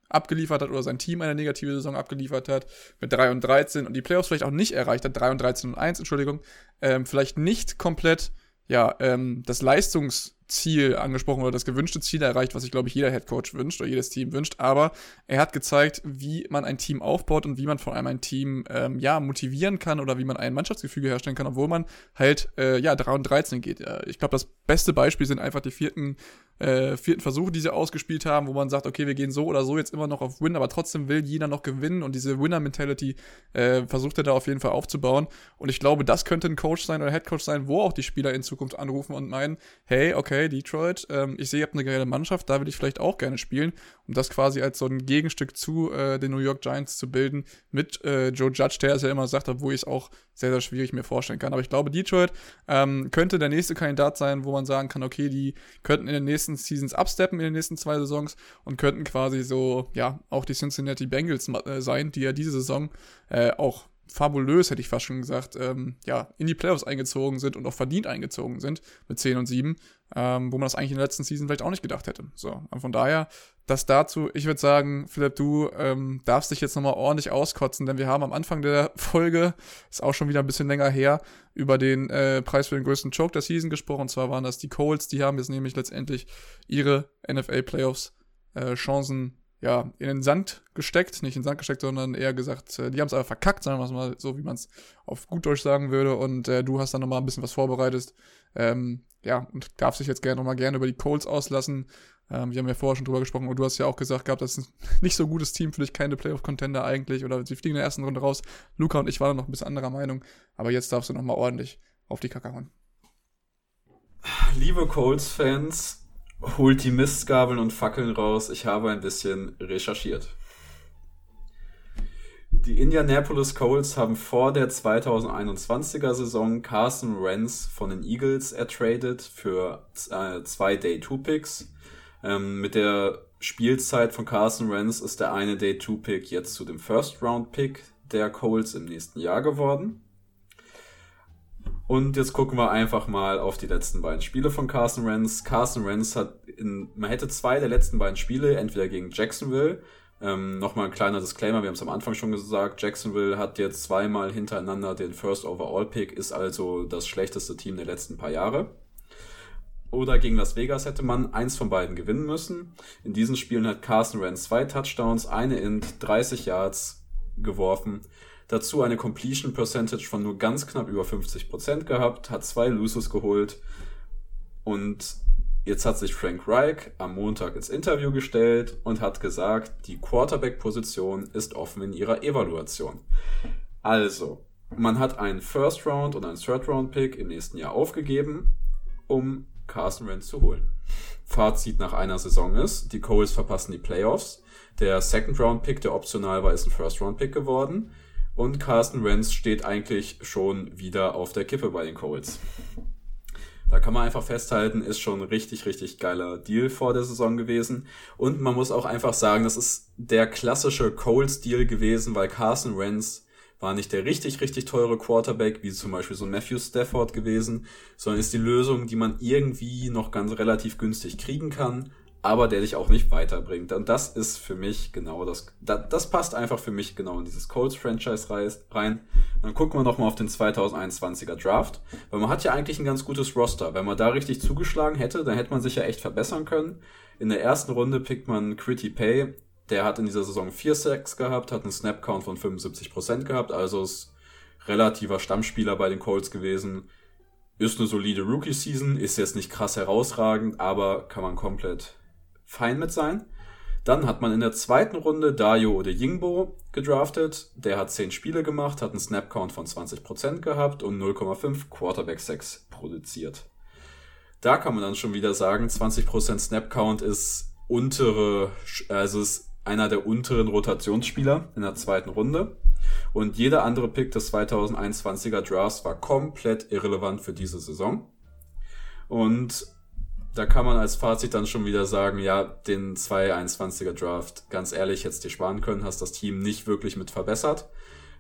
abgeliefert hat oder sein Team eine negative Saison abgeliefert hat mit 3 und 13 und die Playoffs vielleicht auch nicht erreicht hat, 3 und 13 und 1, Entschuldigung, ähm, vielleicht nicht komplett ja, ähm, das Leistungsziel angesprochen oder das gewünschte Ziel erreicht, was sich, glaube ich, jeder Headcoach wünscht oder jedes Team wünscht. Aber er hat gezeigt, wie man ein Team aufbaut und wie man vor allem ein Team ähm, ja motivieren kann oder wie man ein Mannschaftsgefüge herstellen kann, obwohl man halt äh, ja 3 und 13 geht. Ich glaube, das beste Beispiel sind einfach die vierten äh, vierten Versuche, die sie ausgespielt haben, wo man sagt, okay, wir gehen so oder so jetzt immer noch auf Win, aber trotzdem will jeder noch gewinnen und diese Winner-Mentality äh, versucht er da auf jeden Fall aufzubauen. Und ich glaube, das könnte ein Coach sein oder Headcoach sein, wo auch die Spieler in Zukunft anrufen und meinen, hey, okay, Detroit, ähm, ich sehe, ihr habt eine geile Mannschaft, da will ich vielleicht auch gerne spielen, um das quasi als so ein Gegenstück zu äh, den New York Giants zu bilden mit äh, Joe Judge, der es ja immer sagt, obwohl ich es auch sehr, sehr schwierig mir vorstellen kann. Aber ich glaube, Detroit ähm, könnte der nächste Kandidat sein, wo man sagen kann, okay, die könnten in den nächsten Seasons absteppen, in den nächsten zwei Saisons und könnten quasi so, ja, auch die Cincinnati Bengals äh, sein, die ja diese Saison äh, auch fabulös, hätte ich fast schon gesagt, ähm, ja, in die Playoffs eingezogen sind und auch verdient eingezogen sind mit 10 und 7, ähm, wo man das eigentlich in der letzten Season vielleicht auch nicht gedacht hätte. So, und von daher, das dazu, ich würde sagen, Philipp, du ähm, darfst dich jetzt nochmal ordentlich auskotzen, denn wir haben am Anfang der Folge, ist auch schon wieder ein bisschen länger her, über den äh, Preis für den größten Choke der Season gesprochen. Und zwar waren das die Colts, die haben jetzt nämlich letztendlich ihre NFL-Playoffs äh, Chancen ja, in den Sand gesteckt, nicht in den Sand gesteckt, sondern eher gesagt, äh, die haben es aber verkackt, sagen wir es mal so, wie man es auf gut Deutsch sagen würde. Und äh, du hast dann nochmal ein bisschen was vorbereitet. Ähm, ja, und darfst dich jetzt gerne nochmal gerne über die Colts auslassen. Ähm, wir haben ja vorher schon drüber gesprochen, und du hast ja auch gesagt gehabt, das ist ein nicht so gutes Team für dich, keine Playoff-Contender eigentlich, oder sie fliegen in der ersten Runde raus. Luca und ich waren noch ein bisschen anderer Meinung, aber jetzt darfst du nochmal ordentlich auf die Kacke hauen.
Liebe Colts-Fans, holt die Mistgabeln und Fackeln raus. Ich habe ein bisschen recherchiert. Die Indianapolis Colts haben vor der 2021er Saison Carson Wentz von den Eagles ertradet für äh, zwei Day-2-Picks. Ähm, mit der Spielzeit von Carson Wentz ist der eine Day-2-Pick jetzt zu dem First-Round-Pick der Colts im nächsten Jahr geworden. Und jetzt gucken wir einfach mal auf die letzten beiden Spiele von Carson Wentz. Carson Wentz hat in, man hätte zwei der letzten beiden Spiele, entweder gegen Jacksonville, ähm, nochmal ein kleiner Disclaimer, wir haben es am Anfang schon gesagt, Jacksonville hat jetzt zweimal hintereinander den First Overall Pick, ist also das schlechteste Team der letzten paar Jahre. Oder gegen Las Vegas hätte man eins von beiden gewinnen müssen. In diesen Spielen hat Carson Wentz zwei Touchdowns, eine in 30 Yards geworfen Dazu eine Completion Percentage von nur ganz knapp über 50% gehabt, hat zwei Loses geholt und jetzt hat sich Frank Reich am Montag ins Interview gestellt und hat gesagt, die Quarterback-Position ist offen in ihrer Evaluation. Also, man hat einen First Round und einen Third Round Pick im nächsten Jahr aufgegeben, um Carson Wentz zu holen. Fazit nach einer Saison ist, die Coles verpassen die Playoffs. Der Second Round Pick, der optional war, ist ein First Round Pick geworden. Und Carsten Wentz steht eigentlich schon wieder auf der Kippe bei den Colts. Da kann man einfach festhalten, ist schon ein richtig, richtig geiler Deal vor der Saison gewesen. Und man muss auch einfach sagen, das ist der klassische Colts-Deal gewesen, weil Carson Wentz war nicht der richtig, richtig teure Quarterback, wie zum Beispiel so Matthew Stafford gewesen, sondern ist die Lösung, die man irgendwie noch ganz relativ günstig kriegen kann aber der dich auch nicht weiterbringt. Und das ist für mich genau das, das, das passt einfach für mich genau in dieses Colts-Franchise rein. Dann gucken wir nochmal auf den 2021er Draft, weil man hat ja eigentlich ein ganz gutes Roster. Wenn man da richtig zugeschlagen hätte, dann hätte man sich ja echt verbessern können. In der ersten Runde pickt man Critty Pay, der hat in dieser Saison 4 Sacks gehabt, hat einen Snap-Count von 75% gehabt, also ist relativer Stammspieler bei den Colts gewesen. Ist eine solide Rookie-Season, ist jetzt nicht krass herausragend, aber kann man komplett fein mit sein. Dann hat man in der zweiten Runde Dayo oder Yingbo gedraftet. Der hat 10 Spiele gemacht, hat einen Snap-Count von 20% gehabt und 0,5 Quarterback-Sex produziert. Da kann man dann schon wieder sagen, 20% Snap-Count ist untere, also ist einer der unteren Rotationsspieler in der zweiten Runde. Und jeder andere Pick des 2021er Drafts war komplett irrelevant für diese Saison. Und da kann man als Fazit dann schon wieder sagen, ja, den 221er Draft, ganz ehrlich, hättest dir sparen können, hast das Team nicht wirklich mit verbessert.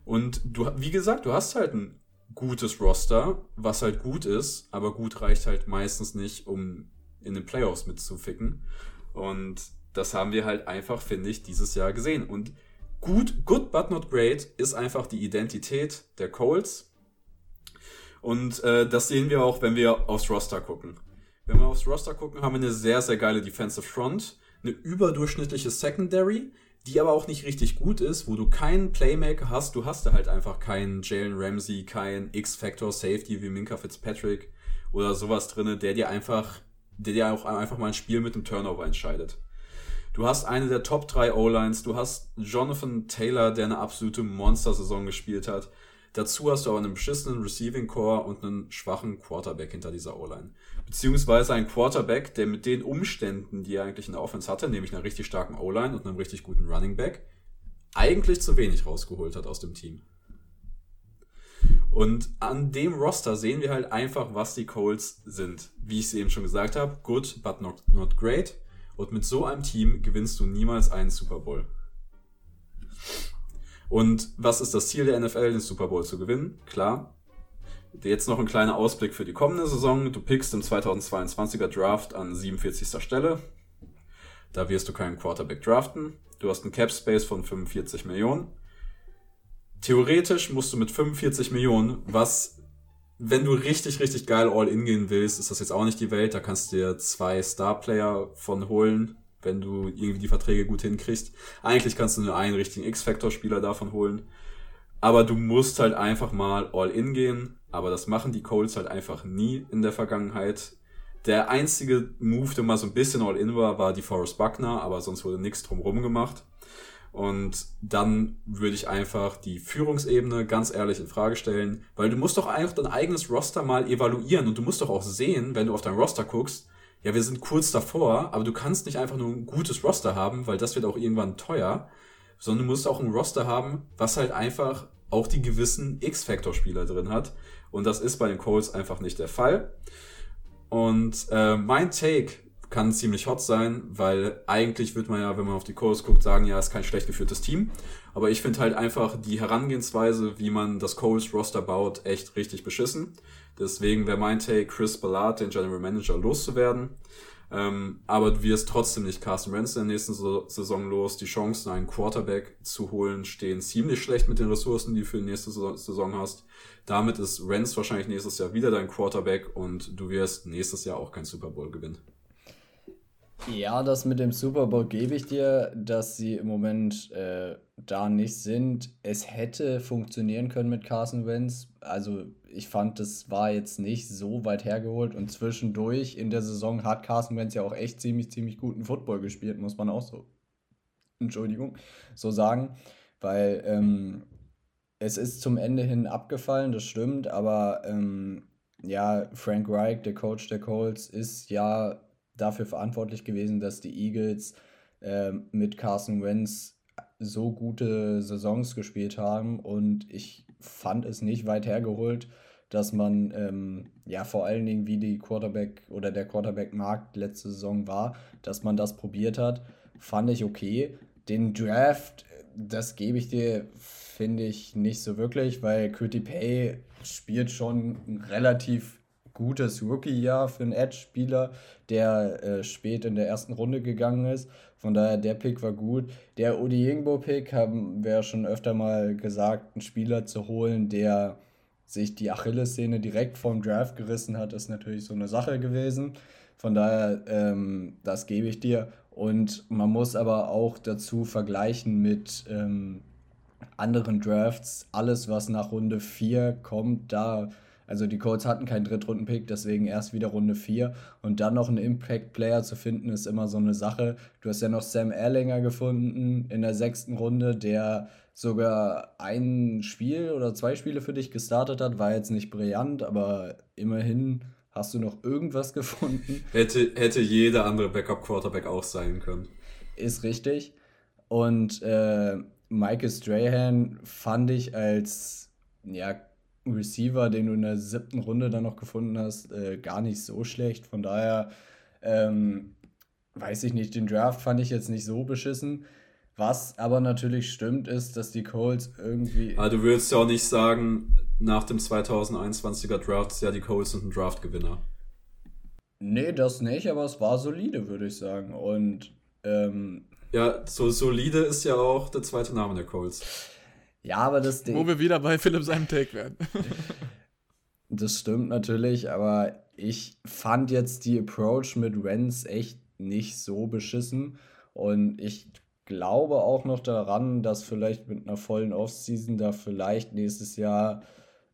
Und du, wie gesagt, du hast halt ein gutes Roster, was halt gut ist, aber gut reicht halt meistens nicht, um in den Playoffs mitzuficken. Und das haben wir halt einfach, finde ich, dieses Jahr gesehen. Und gut, good but not great ist einfach die Identität der Colts. Und äh, das sehen wir auch, wenn wir aufs Roster gucken. Wenn wir aufs Roster gucken, haben wir eine sehr, sehr geile Defensive Front, eine überdurchschnittliche Secondary, die aber auch nicht richtig gut ist, wo du keinen Playmaker hast. Du hast da halt einfach keinen Jalen Ramsey, keinen X-Factor Safety wie Minka Fitzpatrick oder sowas drinne, der dir einfach, der dir auch einfach mal ein Spiel mit einem Turnover entscheidet. Du hast eine der Top 3 O-Lines, du hast Jonathan Taylor, der eine absolute Monster-Saison gespielt hat. Dazu hast du aber einen beschissenen Receiving Core und einen schwachen Quarterback hinter dieser O-Line. Beziehungsweise ein Quarterback, der mit den Umständen, die er eigentlich in der Offense hatte, nämlich einer richtig starken O-Line und einem richtig guten Running Back, eigentlich zu wenig rausgeholt hat aus dem Team. Und an dem Roster sehen wir halt einfach, was die Colts sind. Wie ich es eben schon gesagt habe, good, but not, not great. Und mit so einem Team gewinnst du niemals einen Super Bowl. Und was ist das Ziel der NFL, den Super Bowl zu gewinnen? Klar. Jetzt noch ein kleiner Ausblick für die kommende Saison. Du pickst im 2022er Draft an 47. Stelle. Da wirst du keinen Quarterback draften. Du hast einen Cap Space von 45 Millionen. Theoretisch musst du mit 45 Millionen, was, wenn du richtig, richtig geil All-In gehen willst, ist das jetzt auch nicht die Welt. Da kannst du dir zwei Star-Player von holen wenn du irgendwie die Verträge gut hinkriegst. Eigentlich kannst du nur einen richtigen X-Factor-Spieler davon holen. Aber du musst halt einfach mal all in gehen. Aber das machen die Colts halt einfach nie in der Vergangenheit. Der einzige Move, der mal so ein bisschen all in war, war die Forrest Buckner, aber sonst wurde nichts drumherum gemacht. Und dann würde ich einfach die Führungsebene ganz ehrlich in Frage stellen, weil du musst doch einfach dein eigenes Roster mal evaluieren und du musst doch auch sehen, wenn du auf dein Roster guckst, ja, wir sind kurz davor, aber du kannst nicht einfach nur ein gutes Roster haben, weil das wird auch irgendwann teuer, sondern du musst auch ein Roster haben, was halt einfach auch die gewissen X-Factor-Spieler drin hat. Und das ist bei den Colts einfach nicht der Fall. Und äh, mein Take kann ziemlich hot sein, weil eigentlich wird man ja, wenn man auf die Colts guckt, sagen, ja, ist kein schlecht geführtes Team. Aber ich finde halt einfach die Herangehensweise, wie man das Colts Roster baut, echt richtig beschissen. Deswegen wäre mein Take, Chris Ballard, den General Manager, loszuwerden. Ähm, aber du wirst trotzdem nicht Carson Wentz in der nächsten Saison los. Die Chancen, einen Quarterback zu holen, stehen ziemlich schlecht mit den Ressourcen, die du für die nächste Saison hast. Damit ist Wentz wahrscheinlich nächstes Jahr wieder dein Quarterback und du wirst nächstes Jahr auch kein Super Bowl gewinnen.
Ja, das mit dem Super Bowl gebe ich dir, dass sie im Moment äh, da nicht sind. Es hätte funktionieren können mit Carson Wentz. Also ich fand, das war jetzt nicht so weit hergeholt und zwischendurch in der Saison hat Carson Wentz ja auch echt ziemlich, ziemlich guten Football gespielt, muss man auch so, Entschuldigung, so sagen, weil ähm, es ist zum Ende hin abgefallen, das stimmt, aber ähm, ja, Frank Reich, der Coach der Colts, ist ja dafür verantwortlich gewesen, dass die Eagles äh, mit Carson Wentz so gute Saisons gespielt haben und ich fand es nicht weit hergeholt, dass man ähm, ja vor allen Dingen wie die Quarterback oder der Quarterback-Markt letzte Saison war, dass man das probiert hat, fand ich okay. Den Draft, das gebe ich dir, finde ich nicht so wirklich, weil Cutie Pay spielt schon ein relativ gutes Rookie-Jahr für einen Edge-Spieler, der äh, spät in der ersten Runde gegangen ist. Von daher, der Pick war gut. Der Odiingbo-Pick haben wir schon öfter mal gesagt, einen Spieler zu holen, der sich die Achillessehne direkt vom Draft gerissen hat, ist natürlich so eine Sache gewesen. Von daher, ähm, das gebe ich dir. Und man muss aber auch dazu vergleichen mit ähm, anderen Drafts. Alles, was nach Runde 4 kommt, da also die Colts hatten keinen Drittrunden-Pick, deswegen erst wieder Runde 4. Und dann noch einen Impact-Player zu finden, ist immer so eine Sache. Du hast ja noch Sam Erlinger gefunden in der sechsten Runde, der sogar ein Spiel oder zwei Spiele für dich gestartet hat. War jetzt nicht brillant, aber immerhin hast du noch irgendwas gefunden.
Hätte, hätte jeder andere Backup-Quarterback auch sein können.
Ist richtig. Und äh, Michael Strahan fand ich als ja, Receiver, den du in der siebten Runde dann noch gefunden hast, äh, gar nicht so schlecht. Von daher ähm, weiß ich nicht, den Draft fand ich jetzt nicht so beschissen. Was aber natürlich stimmt, ist, dass die Colts irgendwie.
Aber du würdest ja auch nicht sagen, nach dem 2021er Draft, ja, die Colts sind ein Draftgewinner.
Nee, das nicht, aber es war solide, würde ich sagen. Und. Ähm,
ja, so solide ist ja auch der zweite Name der Colts.
Ja, aber das
Ding. Wo wir wieder bei Philipp seinem Take werden.
das stimmt natürlich, aber ich fand jetzt die Approach mit Renz echt nicht so beschissen. Und ich glaube auch noch daran, dass vielleicht mit einer vollen Offseason da vielleicht nächstes Jahr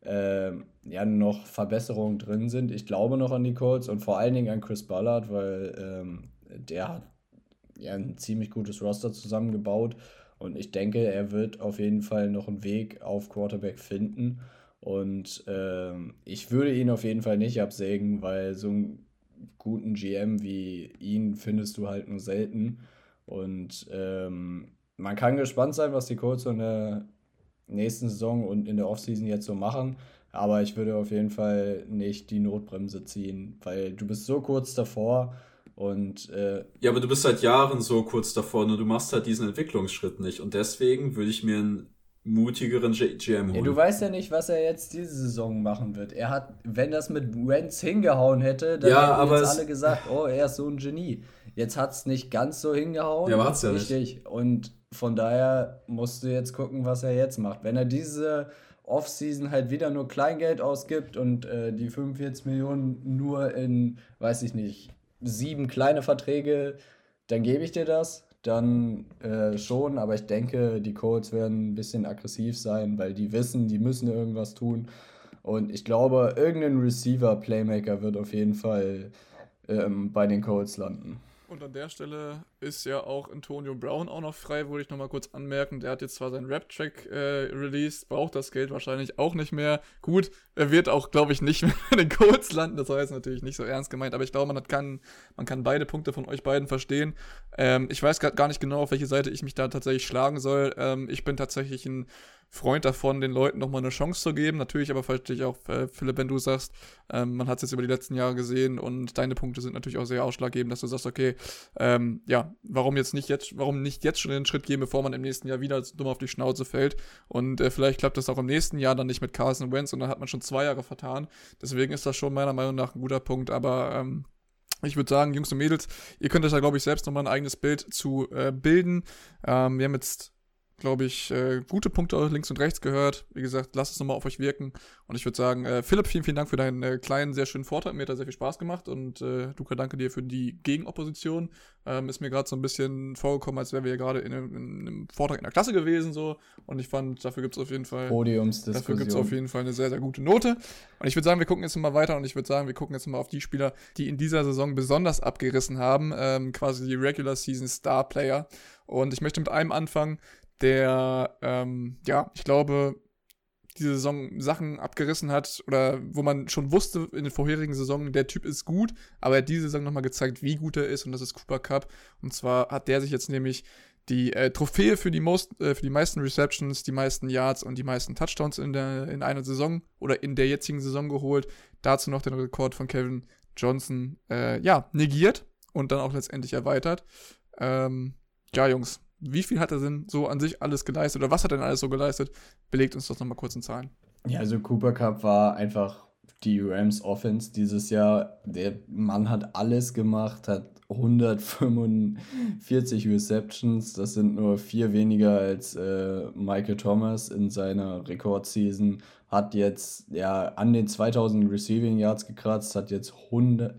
äh, ja noch Verbesserungen drin sind. Ich glaube noch an die Colts und vor allen Dingen an Chris Ballard, weil ähm, der hat ja ein ziemlich gutes Roster zusammengebaut und ich denke, er wird auf jeden Fall noch einen Weg auf Quarterback finden. Und äh, ich würde ihn auf jeden Fall nicht absägen, weil so einen guten GM wie ihn findest du halt nur selten. Und ähm, man kann gespannt sein, was die Colts in der nächsten Saison und in der Offseason jetzt so machen. Aber ich würde auf jeden Fall nicht die Notbremse ziehen, weil du bist so kurz davor und, äh,
ja, aber du bist seit Jahren so kurz davor, nur du machst halt diesen Entwicklungsschritt nicht. Und deswegen würde ich mir einen mutigeren GM
holen. Ja, du weißt ja nicht, was er jetzt diese Saison machen wird. Er hat, wenn das mit Wentz hingehauen hätte, dann ja, hätten jetzt alle gesagt, oh, er ist so ein Genie. Jetzt hat es nicht ganz so hingehauen. Ja, aber hat's ja richtig. nicht. Und von daher musst du jetzt gucken, was er jetzt macht. Wenn er diese Offseason halt wieder nur Kleingeld ausgibt und äh, die 45 Millionen nur in, weiß ich nicht, sieben kleine Verträge, dann gebe ich dir das. Dann äh, schon, aber ich denke, die Colts werden ein bisschen aggressiv sein, weil die wissen, die müssen irgendwas tun. Und ich glaube, irgendein Receiver-Playmaker wird auf jeden Fall ähm, bei den Colts landen.
Und an der Stelle ist ja auch Antonio Brown auch noch frei, wollte ich nochmal kurz anmerken. Der hat jetzt zwar seinen Rap-Track äh, released, braucht das Geld wahrscheinlich auch nicht mehr. Gut, er wird auch, glaube ich, nicht mehr in den Colts landen. Das war jetzt natürlich nicht so ernst gemeint, aber ich glaube, man kann, man kann beide Punkte von euch beiden verstehen. Ähm, ich weiß gar nicht genau, auf welche Seite ich mich da tatsächlich schlagen soll. Ähm, ich bin tatsächlich ein Freund davon, den Leuten nochmal eine Chance zu geben. Natürlich aber verstehe ich auch, äh, Philipp, wenn du sagst, ähm, man hat es jetzt über die letzten Jahre gesehen und deine Punkte sind natürlich auch sehr ausschlaggebend, dass du sagst, okay, ähm, ja, warum jetzt nicht jetzt, warum nicht jetzt schon den Schritt gehen, bevor man im nächsten Jahr wieder dumm auf die Schnauze fällt. Und äh, vielleicht klappt das auch im nächsten Jahr dann nicht mit Carson Wentz und dann hat man schon zwei Jahre vertan. Deswegen ist das schon meiner Meinung nach ein guter Punkt, aber ähm, ich würde sagen, Jungs und Mädels, ihr könnt euch da, glaube ich, selbst nochmal ein eigenes Bild zu äh, bilden. Ähm, wir haben jetzt glaube ich, äh, gute Punkte links und rechts gehört. Wie gesagt, lasst es nochmal auf euch wirken. Und ich würde sagen, äh, Philipp, vielen, vielen Dank für deinen äh, kleinen, sehr schönen Vortrag. Mir hat da sehr viel Spaß gemacht. Und äh, Luca, danke dir für die Gegenopposition. Ähm, ist mir gerade so ein bisschen vorgekommen, als wären wir gerade in, in, einem Vortrag in der Klasse gewesen. so Und ich fand, dafür gibt es auf jeden Fall.
Podiumsdiskussion.
Dafür gibt es auf jeden Fall eine sehr, sehr gute Note. Und ich würde sagen, wir gucken jetzt mal weiter. Und ich würde sagen, wir gucken jetzt mal auf die Spieler, die in dieser Saison besonders abgerissen haben. Ähm, quasi die Regular Season Star Player. Und ich möchte mit einem anfangen, der, ähm, ja, ich glaube, diese Saison Sachen abgerissen hat oder wo man schon wusste in den vorherigen Saisonen, der Typ ist gut, aber er hat diese Saison nochmal gezeigt, wie gut er ist und das ist Cooper Cup. Und zwar hat der sich jetzt nämlich die äh, Trophäe für die, most, äh, für die meisten Receptions, die meisten Yards und die meisten Touchdowns in, der, in einer Saison oder in der jetzigen Saison geholt. Dazu noch den Rekord von Kevin Johnson, äh, ja, negiert und dann auch letztendlich erweitert. Ähm, ja, Jungs, wie viel hat er denn so an sich alles geleistet oder was hat er denn alles so geleistet? Belegt uns das nochmal kurz in Zahlen.
Ja, also Cooper Cup war einfach die Rams Offense dieses Jahr. Der Mann hat alles gemacht, hat 145 Receptions. Das sind nur vier weniger als äh, Michael Thomas in seiner Rekordseason. Hat jetzt ja an den 2000 Receiving Yards gekratzt, hat jetzt 100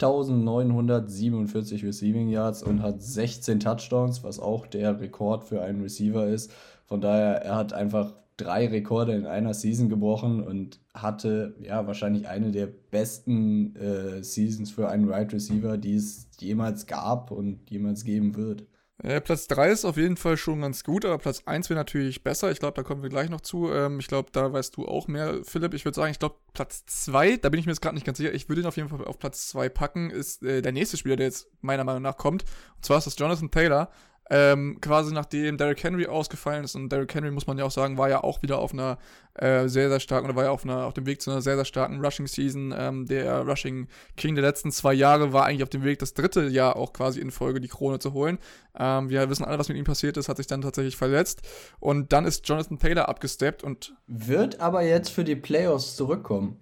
1947 Receiving Yards und hat 16 Touchdowns, was auch der Rekord für einen Receiver ist. Von daher, er hat einfach drei Rekorde in einer Season gebrochen und hatte ja wahrscheinlich eine der besten äh, Seasons für einen Wide right Receiver, die es jemals gab und jemals geben wird.
Äh, Platz 3 ist auf jeden Fall schon ganz gut, aber Platz 1 wäre natürlich besser. Ich glaube, da kommen wir gleich noch zu. Ähm, ich glaube, da weißt du auch mehr, Philipp. Ich würde sagen, ich glaube, Platz 2, da bin ich mir jetzt gerade nicht ganz sicher. Ich würde ihn auf jeden Fall auf Platz 2 packen, ist äh, der nächste Spieler, der jetzt meiner Meinung nach kommt. Und zwar ist das Jonathan Taylor. Ähm, quasi nachdem Derrick Henry ausgefallen ist und Derrick Henry, muss man ja auch sagen, war ja auch wieder auf einer äh, sehr, sehr starken, oder war ja auf, einer, auf dem Weg zu einer sehr, sehr starken Rushing-Season. Ähm, der Rushing King der letzten zwei Jahre war eigentlich auf dem Weg, das dritte Jahr auch quasi in Folge die Krone zu holen. Ähm, wir wissen alle, was mit ihm passiert ist, hat sich dann tatsächlich verletzt. Und dann ist Jonathan Taylor abgesteppt und.
Wird aber jetzt für die Playoffs zurückkommen.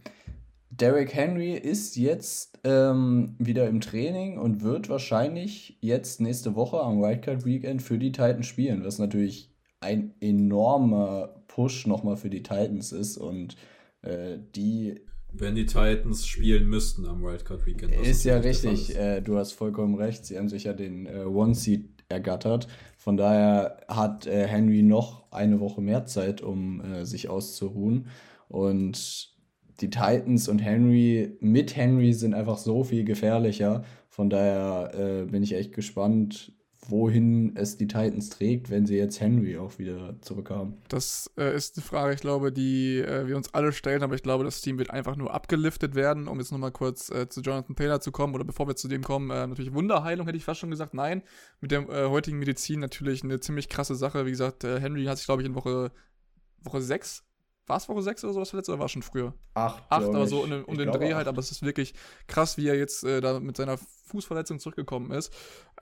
Derrick Henry ist jetzt ähm, wieder im Training und wird wahrscheinlich jetzt nächste Woche am Wildcard Weekend für die Titans spielen, was natürlich ein enormer Push nochmal für die Titans ist und äh, die.
Wenn die Titans spielen müssten am Wildcard Weekend.
Ist ja richtig, äh, du hast vollkommen recht. Sie haben sich ja den äh, One-Seed ergattert. Von daher hat äh, Henry noch eine Woche mehr Zeit, um äh, sich auszuruhen. Und die Titans und Henry mit Henry sind einfach so viel gefährlicher. Von daher äh, bin ich echt gespannt, wohin es die Titans trägt, wenn sie jetzt Henry auch wieder zurückhaben.
Das äh, ist eine Frage, ich glaube, die äh, wir uns alle stellen, aber ich glaube, das Team wird einfach nur abgeliftet werden, um jetzt nochmal kurz äh, zu Jonathan Taylor zu kommen oder bevor wir zu dem kommen, äh, natürlich Wunderheilung hätte ich fast schon gesagt, nein, mit der äh, heutigen Medizin natürlich eine ziemlich krasse Sache, wie gesagt, äh, Henry hat sich glaube ich in Woche Woche 6 war es Woche 6 oder sowas verletzt oder war es schon früher?
Acht.
Acht, aber so um, um den Dreh halt, aber es ist wirklich krass, wie er jetzt äh, da mit seiner Fußverletzung zurückgekommen ist.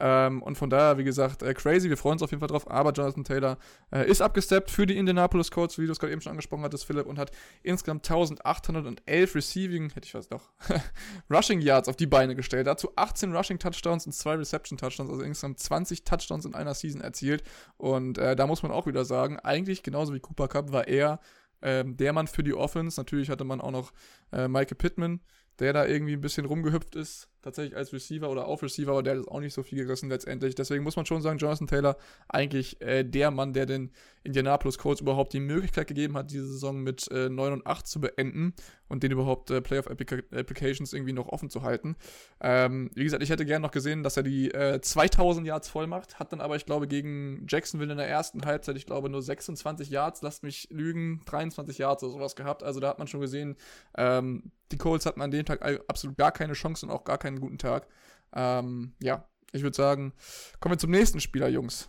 Ähm, und von daher, wie gesagt, äh, crazy, wir freuen uns auf jeden Fall drauf, aber Jonathan Taylor äh, ist abgesteppt für die Indianapolis Colts, wie du es gerade eben schon angesprochen hattest, Philipp, und hat insgesamt 1811 Receiving, hätte ich was doch, Rushing Yards auf die Beine gestellt. Dazu 18 Rushing Touchdowns und 2 Reception Touchdowns, also insgesamt 20 Touchdowns in einer Season erzielt. Und äh, da muss man auch wieder sagen, eigentlich genauso wie Cooper Cup war er ähm, der Mann für die Offense. Natürlich hatte man auch noch äh, Michael Pittman, der da irgendwie ein bisschen rumgehüpft ist, tatsächlich als Receiver oder auf Receiver, aber der hat auch nicht so viel gerissen letztendlich. Deswegen muss man schon sagen, Jonathan Taylor eigentlich äh, der Mann, der den Indianapolis Colts überhaupt die Möglichkeit gegeben hat, diese Saison mit äh, 9 und 8 zu beenden und den überhaupt äh, Playoff Applications irgendwie noch offen zu halten. Ähm, wie gesagt, ich hätte gerne noch gesehen, dass er die äh, 2000 Yards voll macht, hat dann aber, ich glaube, gegen Jacksonville in der ersten Halbzeit, ich glaube, nur 26 Yards, lasst mich lügen, 23 Yards oder sowas gehabt. Also da hat man schon gesehen, ähm, die Colts hatten an dem Tag absolut gar keine Chance und auch gar keinen guten Tag. Ähm, ja, ich würde sagen, kommen wir zum nächsten Spieler, Jungs.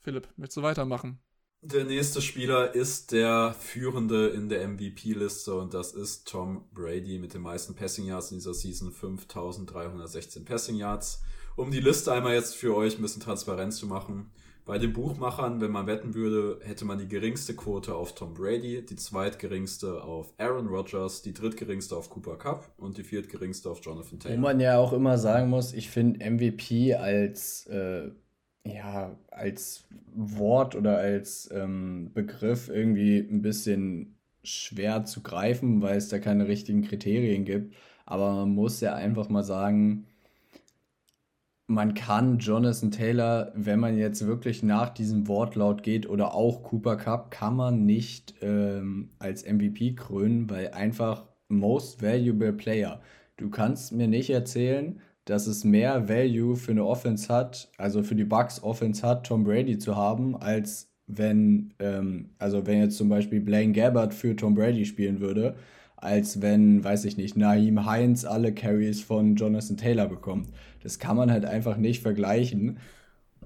Philipp, willst du weitermachen?
Der nächste Spieler ist der Führende in der MVP-Liste und das ist Tom Brady mit den meisten Passing Yards in dieser Season, 5316 Passing Yards. Um die Liste einmal jetzt für euch ein bisschen transparent zu machen. Bei den Buchmachern, wenn man wetten würde, hätte man die geringste Quote auf Tom Brady, die zweitgeringste auf Aaron Rodgers, die drittgeringste auf Cooper Cup und die viertgeringste auf Jonathan
Taylor. Wo man ja auch immer sagen muss, ich finde MVP als äh, ja, als Wort oder als ähm, Begriff irgendwie ein bisschen schwer zu greifen, weil es da keine richtigen Kriterien gibt. Aber man muss ja einfach mal sagen, man kann Jonathan Taylor, wenn man jetzt wirklich nach diesem Wortlaut geht oder auch Cooper Cup, kann man nicht ähm, als MVP krönen, weil einfach Most Valuable Player. Du kannst mir nicht erzählen, dass es mehr Value für eine Offense hat, also für die Bucks Offense hat, Tom Brady zu haben, als wenn, ähm, also wenn jetzt zum Beispiel Blaine Gabbard für Tom Brady spielen würde, als wenn, weiß ich nicht, Naheem Heinz alle Carries von Jonathan Taylor bekommt. Das kann man halt einfach nicht vergleichen.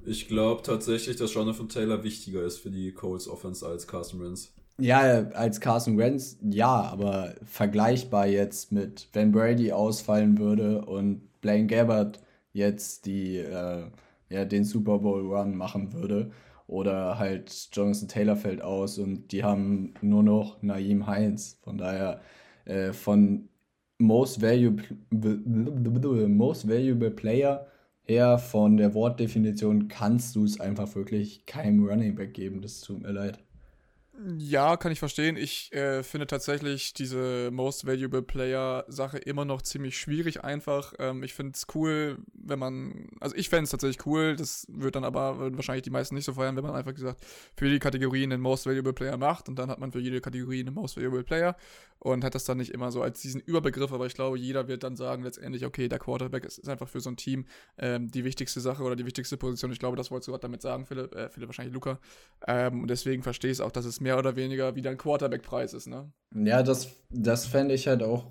Ich glaube tatsächlich, dass Jonathan Taylor wichtiger ist für die Colts Offense als Carson Wentz.
Ja, als Carson Wentz, ja, aber vergleichbar jetzt mit, wenn Brady ausfallen würde und Blaine Gabbard jetzt die, äh, ja, den Super Bowl Run machen würde. Oder halt Jonathan Taylor fällt aus und die haben nur noch Naeem Heinz. Von daher, äh, von Most Valuable, Most Valuable Player her, von der Wortdefinition, kannst du es einfach wirklich keinem Running Back geben. Das tut mir leid.
Ja, kann ich verstehen. Ich äh, finde tatsächlich diese Most Valuable Player Sache immer noch ziemlich schwierig einfach. Ähm, ich finde es cool, wenn man, also ich fände es tatsächlich cool, das wird dann aber wahrscheinlich die meisten nicht so feiern, wenn man einfach gesagt für jede Kategorie einen Most Valuable Player macht und dann hat man für jede Kategorie einen Most Valuable Player und hat das dann nicht immer so als diesen Überbegriff, aber ich glaube, jeder wird dann sagen letztendlich, okay, der Quarterback ist, ist einfach für so ein Team ähm, die wichtigste Sache oder die wichtigste Position. Ich glaube, das wolltest du gerade damit sagen, Philipp, äh, Philipp wahrscheinlich Luca. Ähm, und deswegen verstehe ich es auch, dass es mehr mehr oder weniger wie dein Quarterback-Preis ist, ne?
Ja, das, das fände ich halt auch,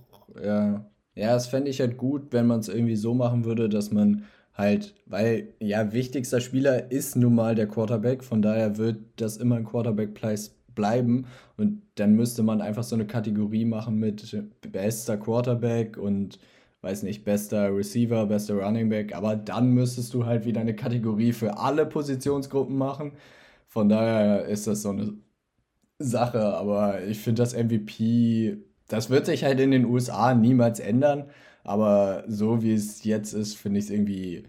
ja, ja, das fände ich halt gut, wenn man es irgendwie so machen würde, dass man halt, weil, ja, wichtigster Spieler ist nun mal der Quarterback, von daher wird das immer ein Quarterback-Preis bleiben und dann müsste man einfach so eine Kategorie machen mit bester Quarterback und weiß nicht, bester Receiver, bester Running Back, aber dann müsstest du halt wieder eine Kategorie für alle Positionsgruppen machen. Von daher ist das so eine Sache, aber ich finde das MVP, das wird sich halt in den USA niemals ändern, aber so wie es jetzt ist, finde ich es irgendwie,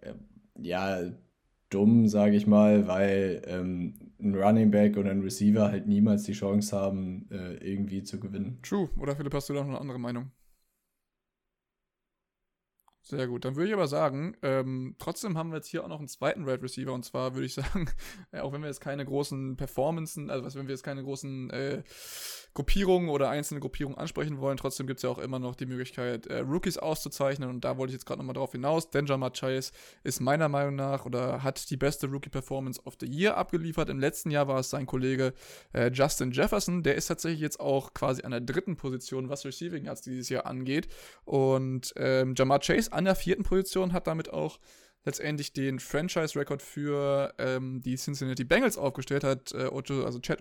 äh, ja, dumm, sage ich mal, weil ähm, ein Running Back oder ein Receiver halt niemals die Chance haben, äh, irgendwie zu gewinnen.
True. Oder Philipp, hast du da noch eine andere Meinung? Sehr gut. Dann würde ich aber sagen, ähm, trotzdem haben wir jetzt hier auch noch einen zweiten Red Receiver und zwar würde ich sagen, äh, auch wenn wir jetzt keine großen Performances, also was, wenn wir jetzt keine großen äh, Gruppierungen oder einzelne Gruppierungen ansprechen wollen, trotzdem gibt es ja auch immer noch die Möglichkeit, äh, Rookies auszuzeichnen. Und da wollte ich jetzt gerade nochmal drauf hinaus. Denjama Chase ist meiner Meinung nach oder hat die beste Rookie-Performance of the Year abgeliefert. Im letzten Jahr war es sein Kollege äh, Justin Jefferson, der ist tatsächlich jetzt auch quasi an der dritten Position, was Receiving Yards dieses Jahr angeht. Und ähm, Jamar Chase an der vierten Position hat damit auch letztendlich den Franchise-Record für ähm, die Cincinnati Bengals aufgestellt hat, äh, Ocho, also Chad,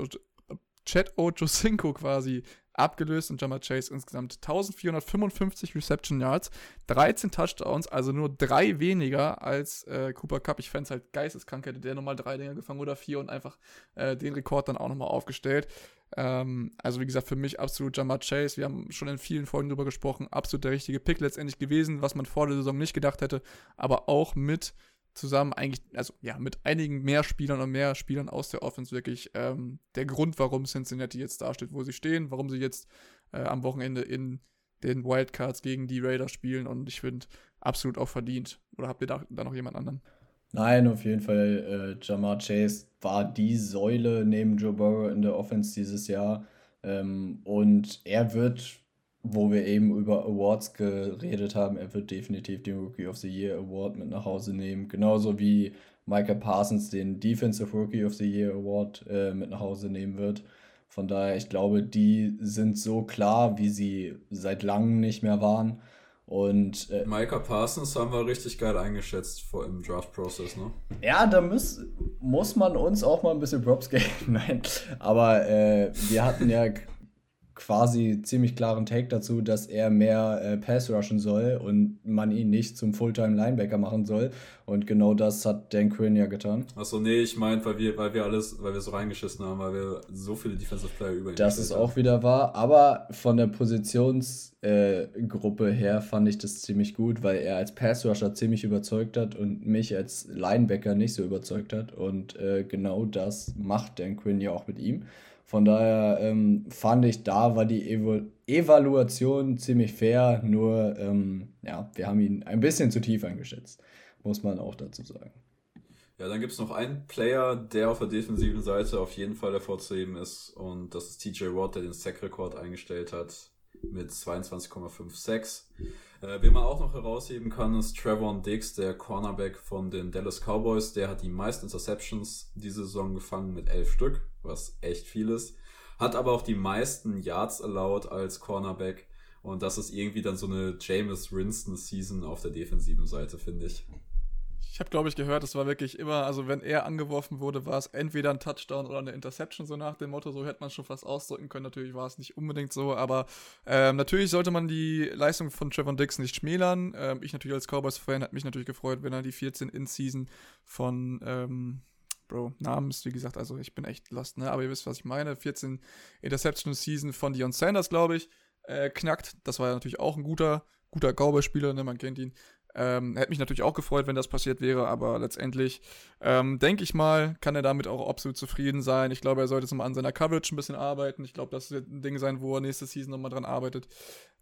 Chad Ochocinco quasi abgelöst und Jamar Chase insgesamt 1455 Reception Yards, 13 Touchdowns, also nur drei weniger als äh, Cooper Cup. Ich fände es halt geisteskrank, hätte der nochmal drei Dinger gefangen oder vier und einfach äh, den Rekord dann auch nochmal aufgestellt. Ähm, also wie gesagt, für mich absolut Jamar Chase. Wir haben schon in vielen Folgen drüber gesprochen. Absolut der richtige Pick letztendlich gewesen, was man vor der Saison nicht gedacht hätte. Aber auch mit zusammen eigentlich, also ja, mit einigen mehr Spielern und mehr Spielern aus der Offense wirklich ähm, der Grund, warum Cincinnati jetzt dasteht, wo sie stehen, warum sie jetzt äh, am Wochenende in den Wildcards gegen die Raiders spielen und ich finde absolut auch verdient. Oder habt ihr da, da noch jemand anderen?
Nein, auf jeden Fall. Äh, Jamar Chase war die Säule neben Joe Burrow in der Offense dieses Jahr. Ähm, und er wird, wo wir eben über Awards geredet haben, er wird definitiv den Rookie of the Year Award mit nach Hause nehmen. Genauso wie Micah Parsons den Defensive Rookie of the Year Award äh, mit nach Hause nehmen wird. Von daher, ich glaube, die sind so klar, wie sie seit langem nicht mehr waren. Und äh,
Micah Parsons haben wir richtig geil eingeschätzt vor im Draft-Prozess, ne?
Ja, da muss, muss man uns auch mal ein bisschen Props geben. Nein, aber äh, wir hatten ja quasi ziemlich klaren Take dazu, dass er mehr äh, Pass rushen soll und man ihn nicht zum Fulltime Linebacker machen soll. Und genau das hat Dan Quinn ja getan.
Achso, nee, ich meine, weil wir, weil wir alles, weil wir so reingeschissen haben, weil wir so viele Defensive Player über ihn
Das ist haben. auch wieder wahr, aber von der Positionsgruppe äh, her fand ich das ziemlich gut, weil er als Pass Rusher ziemlich überzeugt hat und mich als Linebacker nicht so überzeugt hat. Und äh, genau das macht Dan Quinn ja auch mit ihm. Von daher ähm, fand ich, da war die Evo Evaluation ziemlich fair, nur ähm, ja, wir haben ihn ein bisschen zu tief eingeschätzt, muss man auch dazu sagen.
Ja, dann gibt es noch einen Player, der auf der defensiven Seite auf jeden Fall hervorzuheben ist und das ist TJ Watt, der den Sack-Rekord eingestellt hat mit 22,5 Sacks. Äh, wen man auch noch herausheben kann, ist Trevor Diggs, der Cornerback von den Dallas Cowboys. Der hat die meisten Interceptions diese Saison gefangen mit elf Stück, was echt viel ist. Hat aber auch die meisten Yards allowed als Cornerback. Und das ist irgendwie dann so eine Jameis Winston-Season auf der defensiven Seite, finde ich.
Ich habe, glaube ich, gehört, es war wirklich immer, also wenn er angeworfen wurde, war es entweder ein Touchdown oder eine Interception, so nach dem Motto, so hätte man schon fast ausdrücken können. Natürlich war es nicht unbedingt so, aber ähm, natürlich sollte man die Leistung von Trevor Dix nicht schmälern. Ähm, ich natürlich als Cowboys-Fan hat mich natürlich gefreut, wenn er die 14 In-Season von, ähm, Bro, Namens, wie gesagt, also ich bin echt lost, ne? Aber ihr wisst, was ich meine. 14 Interception-Season von Dion Sanders, glaube ich, äh, knackt. Das war ja natürlich auch ein guter, guter Cowboy-Spieler, ne? Man kennt ihn. Ähm, hätte mich natürlich auch gefreut, wenn das passiert wäre, aber letztendlich ähm, denke ich mal, kann er damit auch absolut zufrieden sein. Ich glaube, er sollte jetzt mal an seiner Coverage ein bisschen arbeiten. Ich glaube, das wird ein Ding sein, wo er nächste Season nochmal dran arbeitet.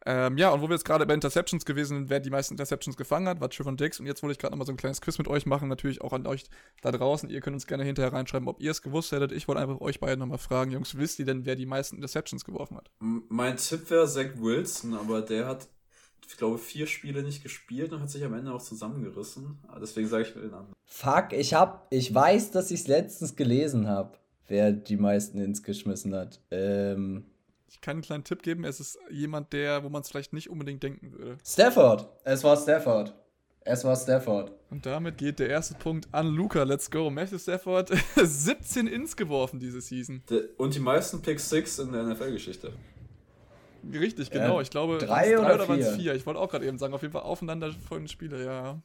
Ähm, ja, und wo wir jetzt gerade bei Interceptions gewesen sind, wer die meisten Interceptions gefangen hat, war Trevor Dix. Und jetzt wollte ich gerade nochmal so ein kleines Quiz mit euch machen. Natürlich auch an euch da draußen. Ihr könnt uns gerne hinterher reinschreiben, ob ihr es gewusst hättet. Ich wollte einfach euch beide nochmal fragen, Jungs, wisst ihr denn, wer die meisten Interceptions geworfen hat?
Mein Tipp wäre Zach Wilson, aber der hat ich glaube, vier Spiele nicht gespielt und hat sich am Ende auch zusammengerissen. Deswegen sage ich mir den anderen.
Fuck, ich hab, ich weiß, dass ich es letztens gelesen habe, wer die meisten ins geschmissen hat. Ähm,
ich kann einen kleinen Tipp geben, es ist jemand, der, wo man es vielleicht nicht unbedingt denken würde.
Stafford. Es war Stafford. Es war Stafford.
Und damit geht der erste Punkt an Luca. Let's go. Matthew Stafford 17 Ins geworfen diese Season.
Und die meisten Pick 6 in der NFL-Geschichte.
Richtig, genau.
Äh,
ich glaube,
drei oder, oder
waren es vier. Ich wollte auch gerade eben sagen, auf jeden Fall aufeinander folgende Spiele, ja.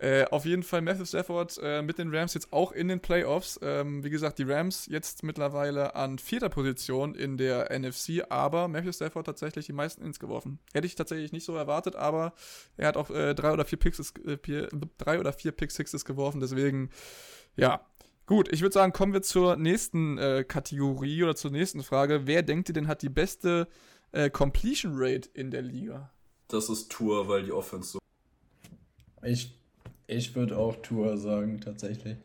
Äh, auf jeden Fall Matthew Stafford äh, mit den Rams jetzt auch in den Playoffs. Ähm, wie gesagt, die Rams jetzt mittlerweile an vierter Position in der NFC, aber Matthew Stafford tatsächlich die meisten ins geworfen. Hätte ich tatsächlich nicht so erwartet, aber er hat auch äh, drei oder vier Picks, äh, drei oder vier Pick Sixes geworfen, deswegen, ja, Gut, ich würde sagen, kommen wir zur nächsten äh, Kategorie oder zur nächsten Frage. Wer denkt ihr denn hat die beste äh, Completion Rate in der Liga?
Das ist Tour, weil die Offense so.
Ich, ich würde auch Tour sagen, tatsächlich.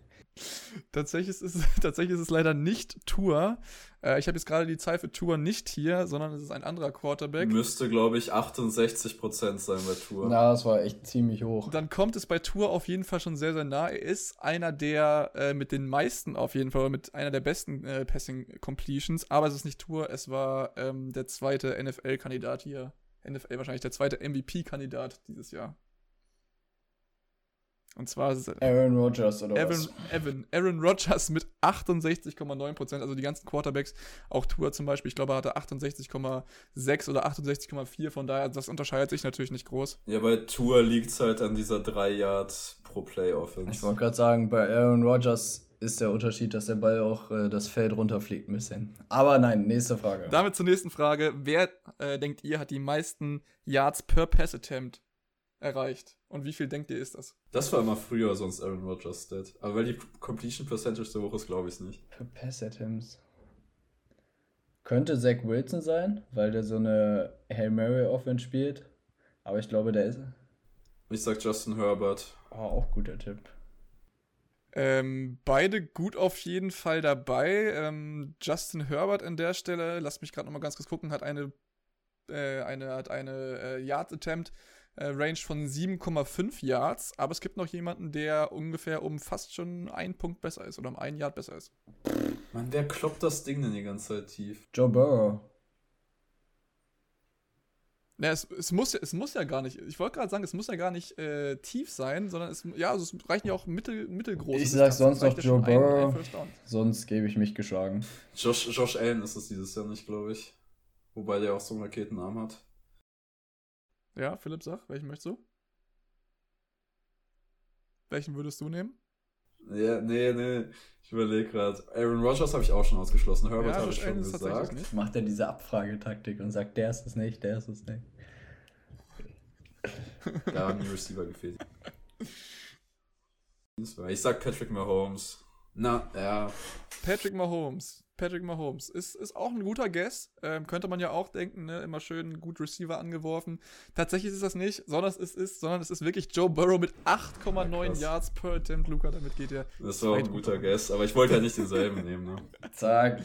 Tatsächlich, ist es, tatsächlich ist es leider nicht Tour. Äh, ich habe jetzt gerade die Zahl für Tour nicht hier, sondern es ist ein anderer Quarterback.
Müsste, glaube ich, 68% sein bei Tour.
Ja, das war echt ziemlich hoch.
Dann kommt es bei Tour auf jeden Fall schon sehr, sehr nah. Er ist einer der äh, mit den meisten auf jeden Fall, mit einer der besten äh, Passing Completions, aber es ist nicht Tour, es war ähm, der zweite NFL-Kandidat hier. NFL wahrscheinlich der zweite MVP-Kandidat dieses Jahr. Und zwar ist
Aaron Rodgers oder
Evan,
was?
Evan, Aaron Rodgers mit 68,9%, also die ganzen Quarterbacks, auch Tour zum Beispiel, ich glaube, er hatte 68,6 oder 68,4, von daher, das unterscheidet sich natürlich nicht groß.
Ja, bei Tour liegt es halt an dieser 3 Yard pro Play Offense.
Ich wollte gerade sagen, bei Aaron Rodgers ist der Unterschied, dass der Ball auch äh, das Feld runterfliegt ein bisschen. Aber nein, nächste Frage.
Damit zur nächsten Frage. Wer, äh, denkt ihr, hat die meisten Yards per Pass Attempt erreicht. Und wie viel denkt ihr ist das?
Das war immer früher sonst Aaron Rodgers Stat. Aber weil die Completion Percentage so hoch ist, glaube ich es nicht.
Für Pass Attempts. Könnte Zach Wilson sein, weil der so eine Hail Mary Offense spielt. Aber ich glaube, der ist.
Ich sag Justin Herbert.
Oh, auch guter Tipp.
Ähm, beide gut auf jeden Fall dabei. Ähm, Justin Herbert an der Stelle, lasst mich gerade nochmal ganz kurz gucken, hat eine, äh, eine, hat eine äh, Yard Attempt Range von 7,5 Yards, aber es gibt noch jemanden, der ungefähr um fast schon einen Punkt besser ist oder um einen Yard besser ist.
Mann, wer kloppt das Ding denn die ganze Zeit tief?
Joe Burrow.
Na, es, es, muss, es muss ja gar nicht, ich wollte gerade sagen, es muss ja gar nicht äh, tief sein, sondern es, ja, also es reichen ja auch mittel, mittelgroße.
Ich sag sonst noch Joe Burrow, sonst gebe ich mich geschlagen.
Josh, Josh Allen ist es dieses Jahr nicht, glaube ich. Wobei der auch so einen Raketenarm hat.
Ja, Philipp, sag, welchen möchtest du? Welchen würdest du nehmen?
Ja, nee, nee. Ich überlege gerade. Aaron Rodgers habe ich auch schon ausgeschlossen. Herbert ja, habe ich schon gesagt.
Macht er diese Abfragetaktik und sagt, der ist es nicht, der ist es nicht.
da haben die Receiver gefehlt. Ich sag Patrick Mahomes. Na, ja.
Patrick Mahomes. Patrick Mahomes. Ist, ist auch ein guter Guess. Ähm, könnte man ja auch denken, ne? Immer schön gut Receiver angeworfen. Tatsächlich ist das nicht, sondern es ist, sondern es ist wirklich Joe Burrow mit 8,9 ja, Yards per Attempt. Luca, damit geht ja.
Das war auch ein guter Guess, aber ich wollte ja nicht denselben nehmen, ne?
Zack.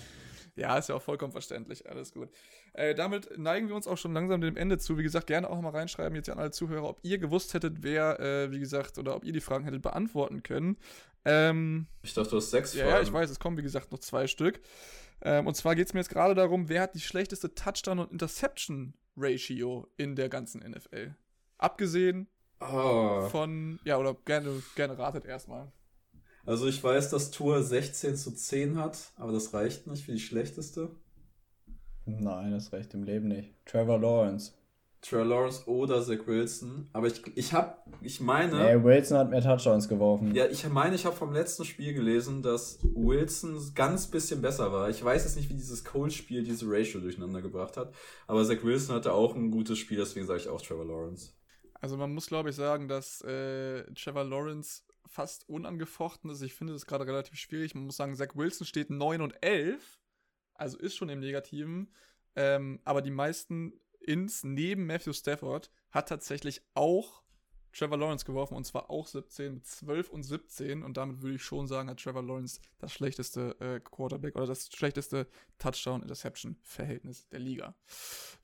Ja, ist ja auch vollkommen verständlich. Alles gut. Äh, damit neigen wir uns auch schon langsam dem Ende zu. Wie gesagt, gerne auch mal reinschreiben, jetzt an alle Zuhörer, ob ihr gewusst hättet, wer, äh, wie gesagt, oder ob ihr die Fragen hättet beantworten können. Ähm,
ich dachte, du hast sechs
Fragen. Ja, ich weiß, es kommen, wie gesagt, noch zwei Stück. Ähm, und zwar geht es mir jetzt gerade darum, wer hat die schlechteste Touchdown- und Interception-Ratio in der ganzen NFL? Abgesehen oh. von, ja, oder gerne, gerne ratet erstmal.
Also ich weiß, dass Tour 16 zu 10 hat, aber das reicht nicht für die schlechteste.
Nein, das reicht im Leben nicht. Trevor Lawrence.
Trevor Lawrence oder Zach Wilson. Aber ich, ich habe, ich meine.
Nee, Wilson hat mehr Touchdowns geworfen.
Ja, ich meine, ich habe vom letzten Spiel gelesen, dass Wilson ganz bisschen besser war. Ich weiß jetzt nicht, wie dieses Cole-Spiel diese Ratio durcheinander gebracht hat. Aber Zach Wilson hatte auch ein gutes Spiel, deswegen sage ich auch Trevor Lawrence.
Also man muss, glaube ich, sagen, dass äh, Trevor Lawrence fast unangefochten ist. Ich finde das gerade relativ schwierig. Man muss sagen, Zach Wilson steht 9 und 11, also ist schon im Negativen. Ähm, aber die meisten Ins neben Matthew Stafford hat tatsächlich auch Trevor Lawrence geworfen und zwar auch 17 mit 12 und 17 und damit würde ich schon sagen, hat Trevor Lawrence das schlechteste äh, Quarterback oder das schlechteste Touchdown-Interception-Verhältnis der Liga.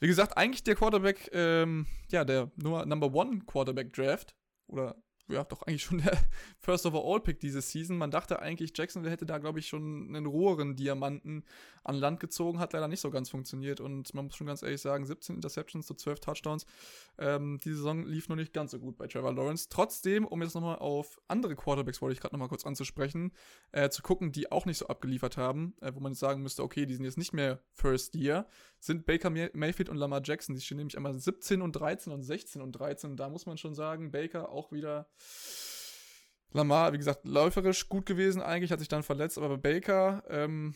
Wie gesagt, eigentlich der Quarterback, ähm, ja, der Nummer, Number One Quarterback Draft oder ja, doch eigentlich schon der First Overall Pick diese Season. Man dachte eigentlich, Jacksonville hätte da, glaube ich, schon einen roheren Diamanten an Land gezogen, hat leider nicht so ganz funktioniert und man muss schon ganz ehrlich sagen, 17 Interceptions zu 12 Touchdowns. Ähm, die Saison lief noch nicht ganz so gut bei Trevor Lawrence. Trotzdem, um jetzt nochmal auf andere Quarterbacks, wollte ich gerade nochmal kurz anzusprechen, äh, zu gucken, die auch nicht so abgeliefert haben, äh, wo man jetzt sagen müsste, okay, die sind jetzt nicht mehr First Year, sind Baker Mayfield und Lamar Jackson. Die stehen nämlich einmal 17 und 13 und 16 und 13. Und da muss man schon sagen, Baker auch wieder Lamar, wie gesagt, läuferisch gut gewesen eigentlich, hat sich dann verletzt, aber Baker, ähm,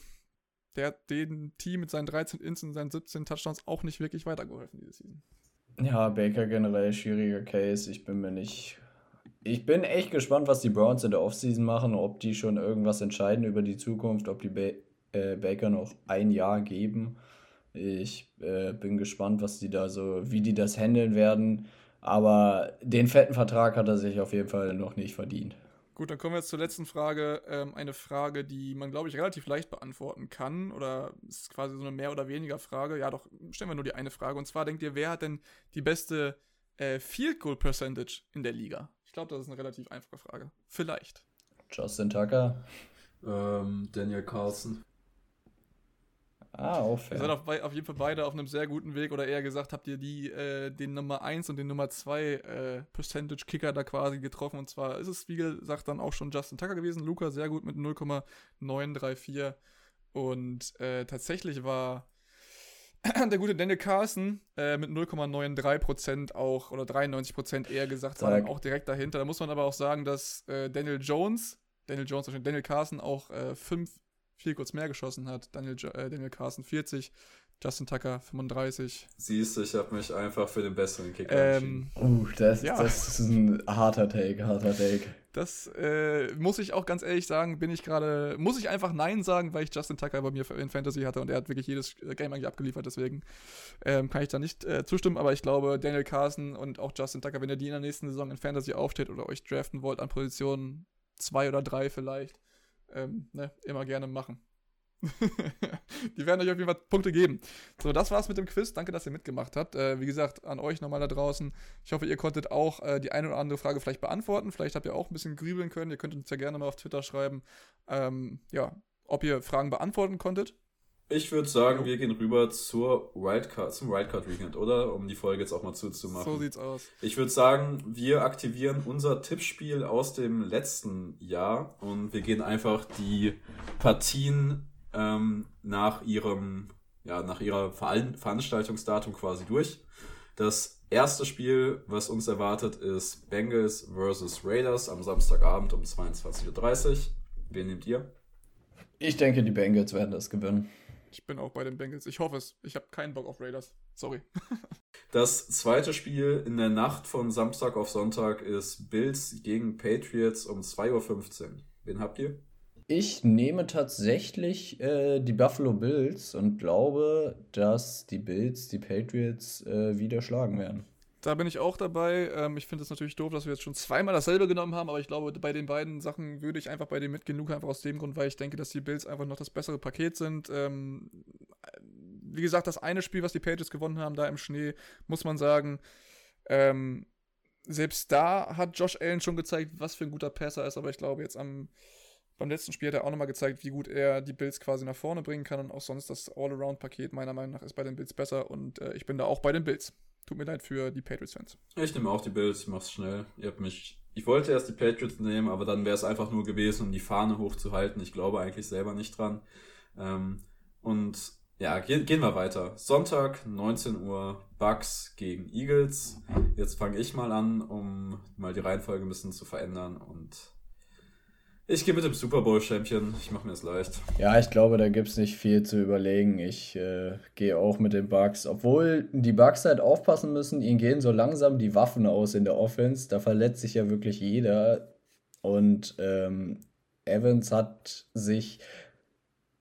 der hat dem Team mit seinen 13 Ins und seinen 17 Touchdowns auch nicht wirklich weitergeholfen diese Season.
Ja, Baker generell schwieriger Case. Ich bin mir nicht. Ich bin echt gespannt, was die Browns in der Offseason machen, ob die schon irgendwas entscheiden über die Zukunft, ob die ba äh, Baker noch ein Jahr geben. Ich äh, bin gespannt, was die da so, wie die das handeln werden. Aber den fetten Vertrag hat er sich auf jeden Fall noch nicht verdient.
Gut, dann kommen wir jetzt zur letzten Frage. Ähm, eine Frage, die man, glaube ich, relativ leicht beantworten kann. Oder ist quasi so eine mehr oder weniger Frage. Ja, doch, stellen wir nur die eine Frage. Und zwar denkt ihr, wer hat denn die beste äh, Field Goal Percentage in der Liga? Ich glaube, das ist eine relativ einfache Frage. Vielleicht.
Justin Tucker.
Ähm, Daniel Carlson.
Ah, auch fair.
Ihr seid auf, auf, jeden Fall beide auf einem sehr guten Weg oder eher gesagt, habt ihr die, äh, den Nummer 1 und den Nummer 2 äh, Percentage-Kicker da quasi getroffen. Und zwar ist es, wie gesagt, dann auch schon Justin Tucker gewesen. Luca sehr gut mit 0,934. Und äh, tatsächlich war der gute Daniel Carson äh, mit 0,93% auch, oder 93% eher gesagt, dann auch direkt dahinter. Da muss man aber auch sagen, dass äh, Daniel Jones, Daniel Jones, Daniel Carson auch äh, fünf viel kurz mehr geschossen hat. Daniel, äh, Daniel Carson 40, Justin Tucker 35.
Siehst du, ich habe mich einfach für den besseren Kicker
ähm, entschieden. Uh, das, ja. das ist ein harter Take, harter Take.
Das äh, muss ich auch ganz ehrlich sagen, bin ich gerade, muss ich einfach Nein sagen, weil ich Justin Tucker bei mir in Fantasy hatte und er hat wirklich jedes Game eigentlich abgeliefert, deswegen ähm, kann ich da nicht äh, zustimmen, aber ich glaube, Daniel Carson und auch Justin Tucker, wenn ihr die in der nächsten Saison in Fantasy aufsteht oder euch draften wollt an Positionen 2 oder 3 vielleicht, ähm, ne, immer gerne machen. die werden euch auf jeden Fall Punkte geben. So, das war's mit dem Quiz. Danke, dass ihr mitgemacht habt. Äh, wie gesagt, an euch nochmal da draußen. Ich hoffe, ihr konntet auch äh, die eine oder andere Frage vielleicht beantworten. Vielleicht habt ihr auch ein bisschen grübeln können. Ihr könnt uns ja gerne mal auf Twitter schreiben, ähm, ja, ob ihr Fragen beantworten konntet.
Ich würde sagen, wir gehen rüber zur Wildcard, zum Wildcard Weekend, oder? Um die Folge jetzt auch mal zuzumachen.
So sieht's aus.
Ich würde sagen, wir aktivieren unser Tippspiel aus dem letzten Jahr und wir gehen einfach die Partien ähm, nach ihrem, ja, nach ihrer Ver Veranstaltungsdatum quasi durch. Das erste Spiel, was uns erwartet, ist Bengals vs. Raiders am Samstagabend um 22.30 Uhr. Wen nehmt ihr?
Ich denke, die Bengals werden das gewinnen.
Ich bin auch bei den Bengals. Ich hoffe es. Ich habe keinen Bock auf Raiders. Sorry.
das zweite Spiel in der Nacht von Samstag auf Sonntag ist Bills gegen Patriots um 2.15 Uhr. Wen habt ihr?
Ich nehme tatsächlich äh, die Buffalo Bills und glaube, dass die Bills die Patriots äh, wieder schlagen werden.
Da bin ich auch dabei. Ähm, ich finde es natürlich doof, dass wir jetzt schon zweimal dasselbe genommen haben, aber ich glaube, bei den beiden Sachen würde ich einfach bei dem mitgehen. Luca einfach aus dem Grund, weil ich denke, dass die Bills einfach noch das bessere Paket sind. Ähm, wie gesagt, das eine Spiel, was die Patriots gewonnen haben, da im Schnee, muss man sagen, ähm, selbst da hat Josh Allen schon gezeigt, was für ein guter Passer ist, aber ich glaube, jetzt am, beim letzten Spiel hat er auch nochmal gezeigt, wie gut er die Bills quasi nach vorne bringen kann und auch sonst das All-Around-Paket meiner Meinung nach ist bei den Bills besser und äh, ich bin da auch bei den Bills. Tut mir leid für die Patriots-Fans.
Ich nehme auch die Bills, ich mach's schnell. Ihr habt mich. Ich wollte erst die Patriots nehmen, aber dann wäre es einfach nur gewesen, um die Fahne hochzuhalten. Ich glaube eigentlich selber nicht dran. Ähm, und ja, gehen, gehen wir weiter. Sonntag, 19 Uhr, Bucks gegen Eagles. Jetzt fange ich mal an, um mal die Reihenfolge ein bisschen zu verändern und ich gehe mit dem Super Bowl-Champion. Ich mache mir es leicht.
Ja, ich glaube, da gibt es nicht viel zu überlegen. Ich äh, gehe auch mit den Bugs. Obwohl die Bugs halt aufpassen müssen, ihnen gehen so langsam die Waffen aus in der Offense. Da verletzt sich ja wirklich jeder. Und ähm, Evans hat sich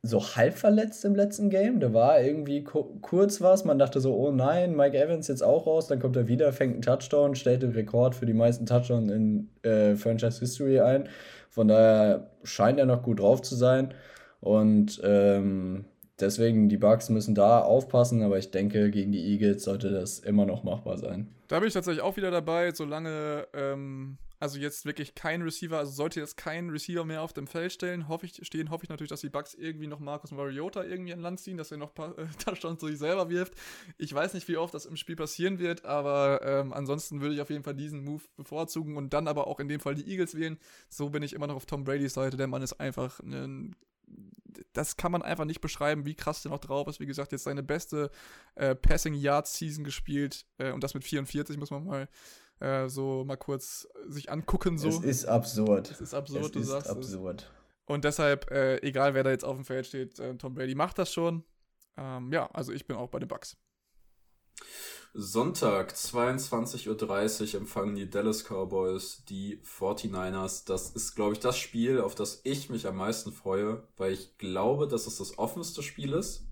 so halb verletzt im letzten Game. Da war irgendwie kurz was. Man dachte so, oh nein, Mike Evans jetzt auch raus. Dann kommt er wieder, fängt einen Touchdown, stellt den Rekord für die meisten Touchdowns in äh, Franchise History ein. Von daher scheint er noch gut drauf zu sein. Und ähm, deswegen, die Bucks müssen da aufpassen, aber ich denke, gegen die Eagles sollte das immer noch machbar sein.
Da bin ich tatsächlich auch wieder dabei, solange ähm, also jetzt wirklich kein Receiver, also sollte jetzt kein Receiver mehr auf dem Feld stellen, hoffe ich, stehen, hoffe ich natürlich, dass die Bucks irgendwie noch Marcus Mariota irgendwie an Land ziehen, dass er noch paar äh, Touchdowns zu sich selber wirft. Ich weiß nicht, wie oft das im Spiel passieren wird, aber ähm, ansonsten würde ich auf jeden Fall diesen Move bevorzugen und dann aber auch in dem Fall die Eagles wählen. So bin ich immer noch auf Tom Bradys Seite. Der Mann ist einfach ein das kann man einfach nicht beschreiben, wie krass der noch drauf ist. Wie gesagt, jetzt seine beste äh, Passing Yard Season gespielt äh, und das mit 44 muss man mal äh, so mal kurz sich angucken. So.
Es ist absurd.
Es ist absurd,
es
du
ist
sagst
absurd.
Es. Und deshalb, äh, egal wer da jetzt auf dem Feld steht, äh, Tom Brady macht das schon. Ähm, ja, also ich bin auch bei den Bucks.
Sonntag, 22.30 Uhr empfangen die Dallas Cowboys die 49ers. Das ist, glaube ich, das Spiel, auf das ich mich am meisten freue, weil ich glaube, dass es das offenste Spiel ist.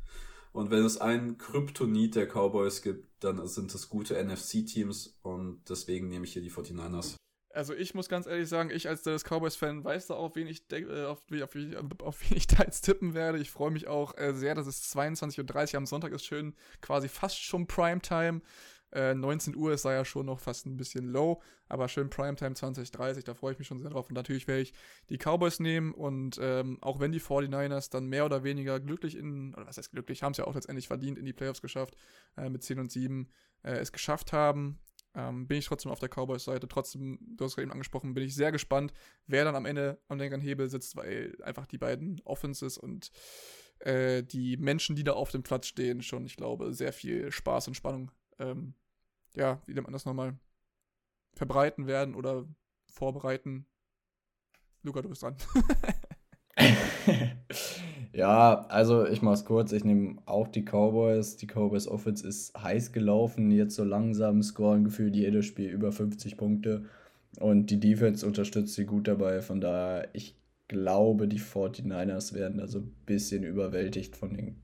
Und wenn es einen Kryptonit der Cowboys gibt, dann sind es gute NFC-Teams und deswegen nehme ich hier die 49ers.
Also ich muss ganz ehrlich sagen, ich als Dallas Cowboys-Fan weiß da auch, wen ich, äh, auf, auf, auf, wen ich da jetzt tippen werde. Ich freue mich auch äh, sehr, dass es 22.30 Uhr am Sonntag ist. Schön, quasi fast schon Primetime. Äh, 19 Uhr ist da ja schon noch fast ein bisschen low, aber schön Primetime 2030, da freue ich mich schon sehr drauf. Und natürlich werde ich die Cowboys nehmen und ähm, auch wenn die 49ers dann mehr oder weniger glücklich in, oder was heißt glücklich, haben es ja auch letztendlich verdient, in die Playoffs geschafft, äh, mit 10 und 7 äh, es geschafft haben, ähm, bin ich trotzdem auf der Cowboys-Seite. Trotzdem, du hast gerade eben angesprochen, bin ich sehr gespannt, wer dann am Ende am längeren Hebel sitzt, weil einfach die beiden Offenses und äh, die Menschen, die da auf dem Platz stehen, schon, ich glaube, sehr viel Spaß und Spannung ähm, ja, wie nennt man das nochmal, verbreiten werden oder vorbereiten. Luca, du bist dran.
ja, also ich mach's kurz. Ich nehme auch die Cowboys. Die Cowboys Offense ist heiß gelaufen. Jetzt so langsam scoren gefühlt jedes Spiel über 50 Punkte. Und die Defense unterstützt sie gut dabei. Von daher, ich glaube, die 49ers werden da so ein bisschen überwältigt von den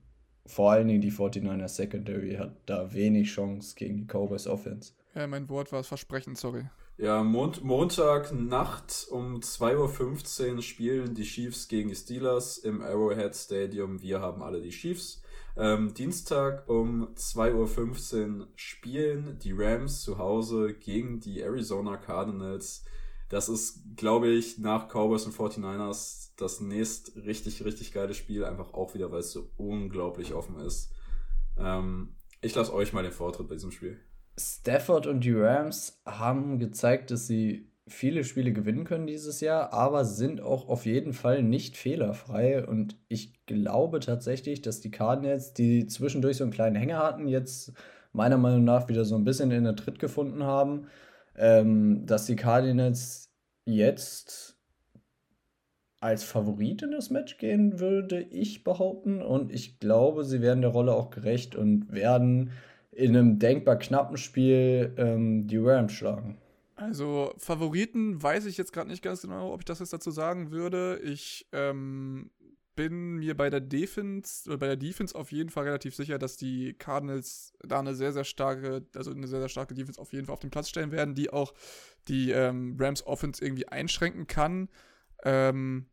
vor allen Dingen die 49er Secondary hat da wenig Chance gegen die Cowboys Offense.
Ja, mein Wort war das Versprechen, sorry.
Ja, Mont Montag Nacht um 2.15 Uhr spielen die Chiefs gegen die Steelers im Arrowhead Stadium. Wir haben alle die Chiefs. Ähm, Dienstag um 2.15 Uhr spielen die Rams zu Hause gegen die Arizona Cardinals. das ist, glaube ich, nach Cowboys und 49ers das nächst richtig, richtig geile Spiel, einfach auch wieder, weil es so unglaublich offen ist. Ähm, ich lasse euch mal den Vortritt bei diesem Spiel.
Stafford und die Rams haben gezeigt, dass sie viele Spiele gewinnen können dieses Jahr, aber sind auch auf jeden Fall nicht fehlerfrei. Und ich glaube tatsächlich, dass die Cardinals, die zwischendurch so einen kleinen Hänger hatten, jetzt meiner Meinung nach wieder so ein bisschen in den Tritt gefunden haben, ähm, dass die Cardinals jetzt als Favorit in das Match gehen, würde ich behaupten. Und ich glaube, sie werden der Rolle auch gerecht und werden in einem denkbar knappen Spiel ähm, die Rams schlagen.
Also Favoriten weiß ich jetzt gerade nicht ganz genau, ob ich das jetzt dazu sagen würde. Ich ähm, bin mir bei der Defense bei der Defense auf jeden Fall relativ sicher, dass die Cardinals da eine sehr sehr starke, also eine sehr sehr starke Defense auf jeden Fall auf den Platz stellen werden, die auch die ähm, Rams Offense irgendwie einschränken kann. Ähm,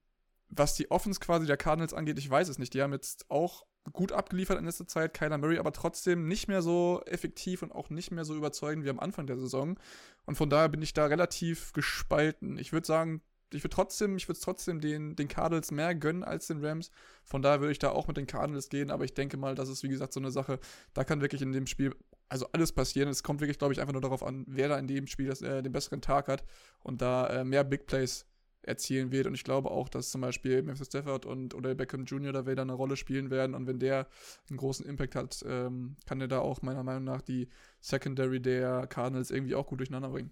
was die Offense quasi der Cardinals angeht, ich weiß es nicht. Die haben jetzt auch gut abgeliefert in letzter Zeit, Kyler Murray, aber trotzdem nicht mehr so effektiv und auch nicht mehr so überzeugend wie am Anfang der Saison. Und von daher bin ich da relativ gespalten. Ich würde sagen, ich würde trotzdem, ich würde trotzdem den, den Cardinals mehr gönnen als den Rams. Von daher würde ich da auch mit den Cardinals gehen, aber ich denke mal, das ist wie gesagt so eine Sache, da kann wirklich in dem Spiel also alles passieren. Es kommt wirklich, glaube ich, einfach nur darauf an, wer da in dem Spiel das, äh, den besseren Tag hat und da äh, mehr Big Plays erzielen wird. Und ich glaube auch, dass zum Beispiel Memphis Stafford und oder Beckham Jr. da wieder eine Rolle spielen werden. Und wenn der einen großen Impact hat, ähm, kann er da auch meiner Meinung nach die Secondary der Cardinals irgendwie auch gut durcheinander bringen.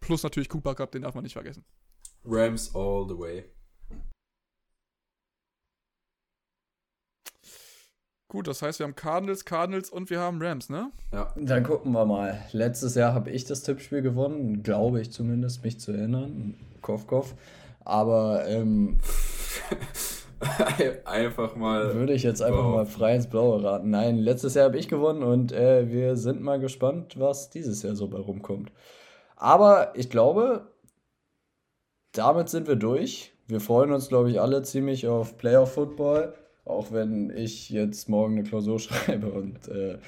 Plus natürlich Cooper Cup, den darf man nicht vergessen.
Rams all the way.
Gut, das heißt, wir haben Cardinals, Cardinals und wir haben Rams, ne?
Ja. Dann gucken wir mal. Letztes Jahr habe ich das Tippspiel gewonnen, glaube ich zumindest, mich zu erinnern. Koff, Koff. Aber ähm,
einfach mal.
Würde ich jetzt einfach wow. mal frei ins Blaue raten. Nein, letztes Jahr habe ich gewonnen und äh, wir sind mal gespannt, was dieses Jahr so bei rumkommt. Aber ich glaube, damit sind wir durch. Wir freuen uns, glaube ich, alle ziemlich auf Playoff Football. Auch wenn ich jetzt morgen eine Klausur schreibe und äh,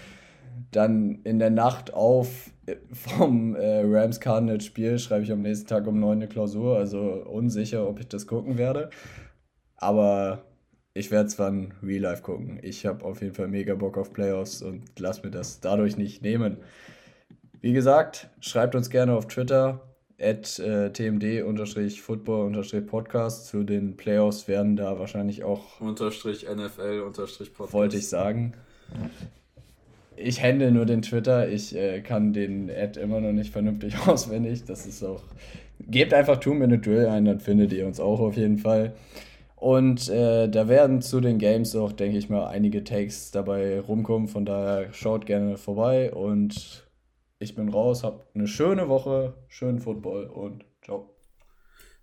dann in der Nacht auf äh, vom äh, Rams Cardinals Spiel schreibe ich am nächsten Tag um 9 eine Klausur. Also unsicher, ob ich das gucken werde. Aber ich werde es dann Real Life gucken. Ich habe auf jeden Fall mega Bock auf Playoffs und lass mir das dadurch nicht nehmen. Wie gesagt, schreibt uns gerne auf Twitter at äh, tmd-football-podcast. Zu den Playoffs werden da wahrscheinlich auch
unterstrich NFL unterstrich
Podcast. Wollte ich sagen. Ich handle nur den Twitter. Ich äh, kann den Ad immer noch nicht vernünftig auswendig. Das ist auch. Gebt einfach Two Minute Drill ein, dann findet ihr uns auch auf jeden Fall. Und äh, da werden zu den Games auch, denke ich mal, einige Takes dabei rumkommen. Von daher schaut gerne vorbei und ich bin raus. Habt eine schöne Woche, schönen Football und ciao.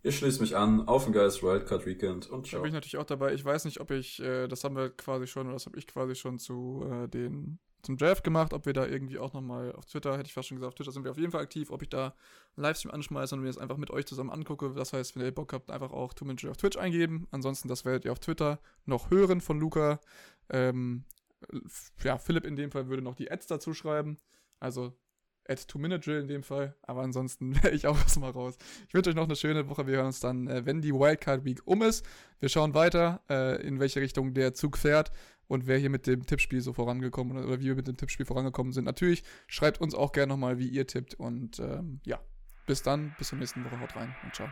Ich schließe mich an auf ein geiles Wildcard Weekend und ciao.
Da bin ich natürlich auch dabei. Ich weiß nicht, ob ich, äh, das haben wir quasi schon, oder das habe ich quasi schon zu äh, den zum Draft gemacht, ob wir da irgendwie auch nochmal auf Twitter, hätte ich fast schon gesagt, auf Twitter sind wir auf jeden Fall aktiv, ob ich da einen Livestream anschmeiße und mir das einfach mit euch zusammen angucke. Das heißt, wenn ihr Bock habt, einfach auch Two Minute auf Twitch eingeben. Ansonsten, das werdet ihr auf Twitter noch hören von Luca. Ähm, ja, Philipp in dem Fall würde noch die Ads dazu schreiben. Also at Two-Minute-Drill in dem Fall. Aber ansonsten wäre ich auch erstmal raus. Ich wünsche euch noch eine schöne Woche. Wir hören uns dann, äh, wenn die Wildcard Week um ist. Wir schauen weiter, äh, in welche Richtung der Zug fährt und wer hier mit dem Tippspiel so vorangekommen oder, wie wir mit dem Tippspiel vorangekommen sind. Natürlich schreibt uns auch gerne nochmal, wie ihr tippt. Und ähm, ja, bis dann, bis zur nächsten Woche. Haut rein und ciao.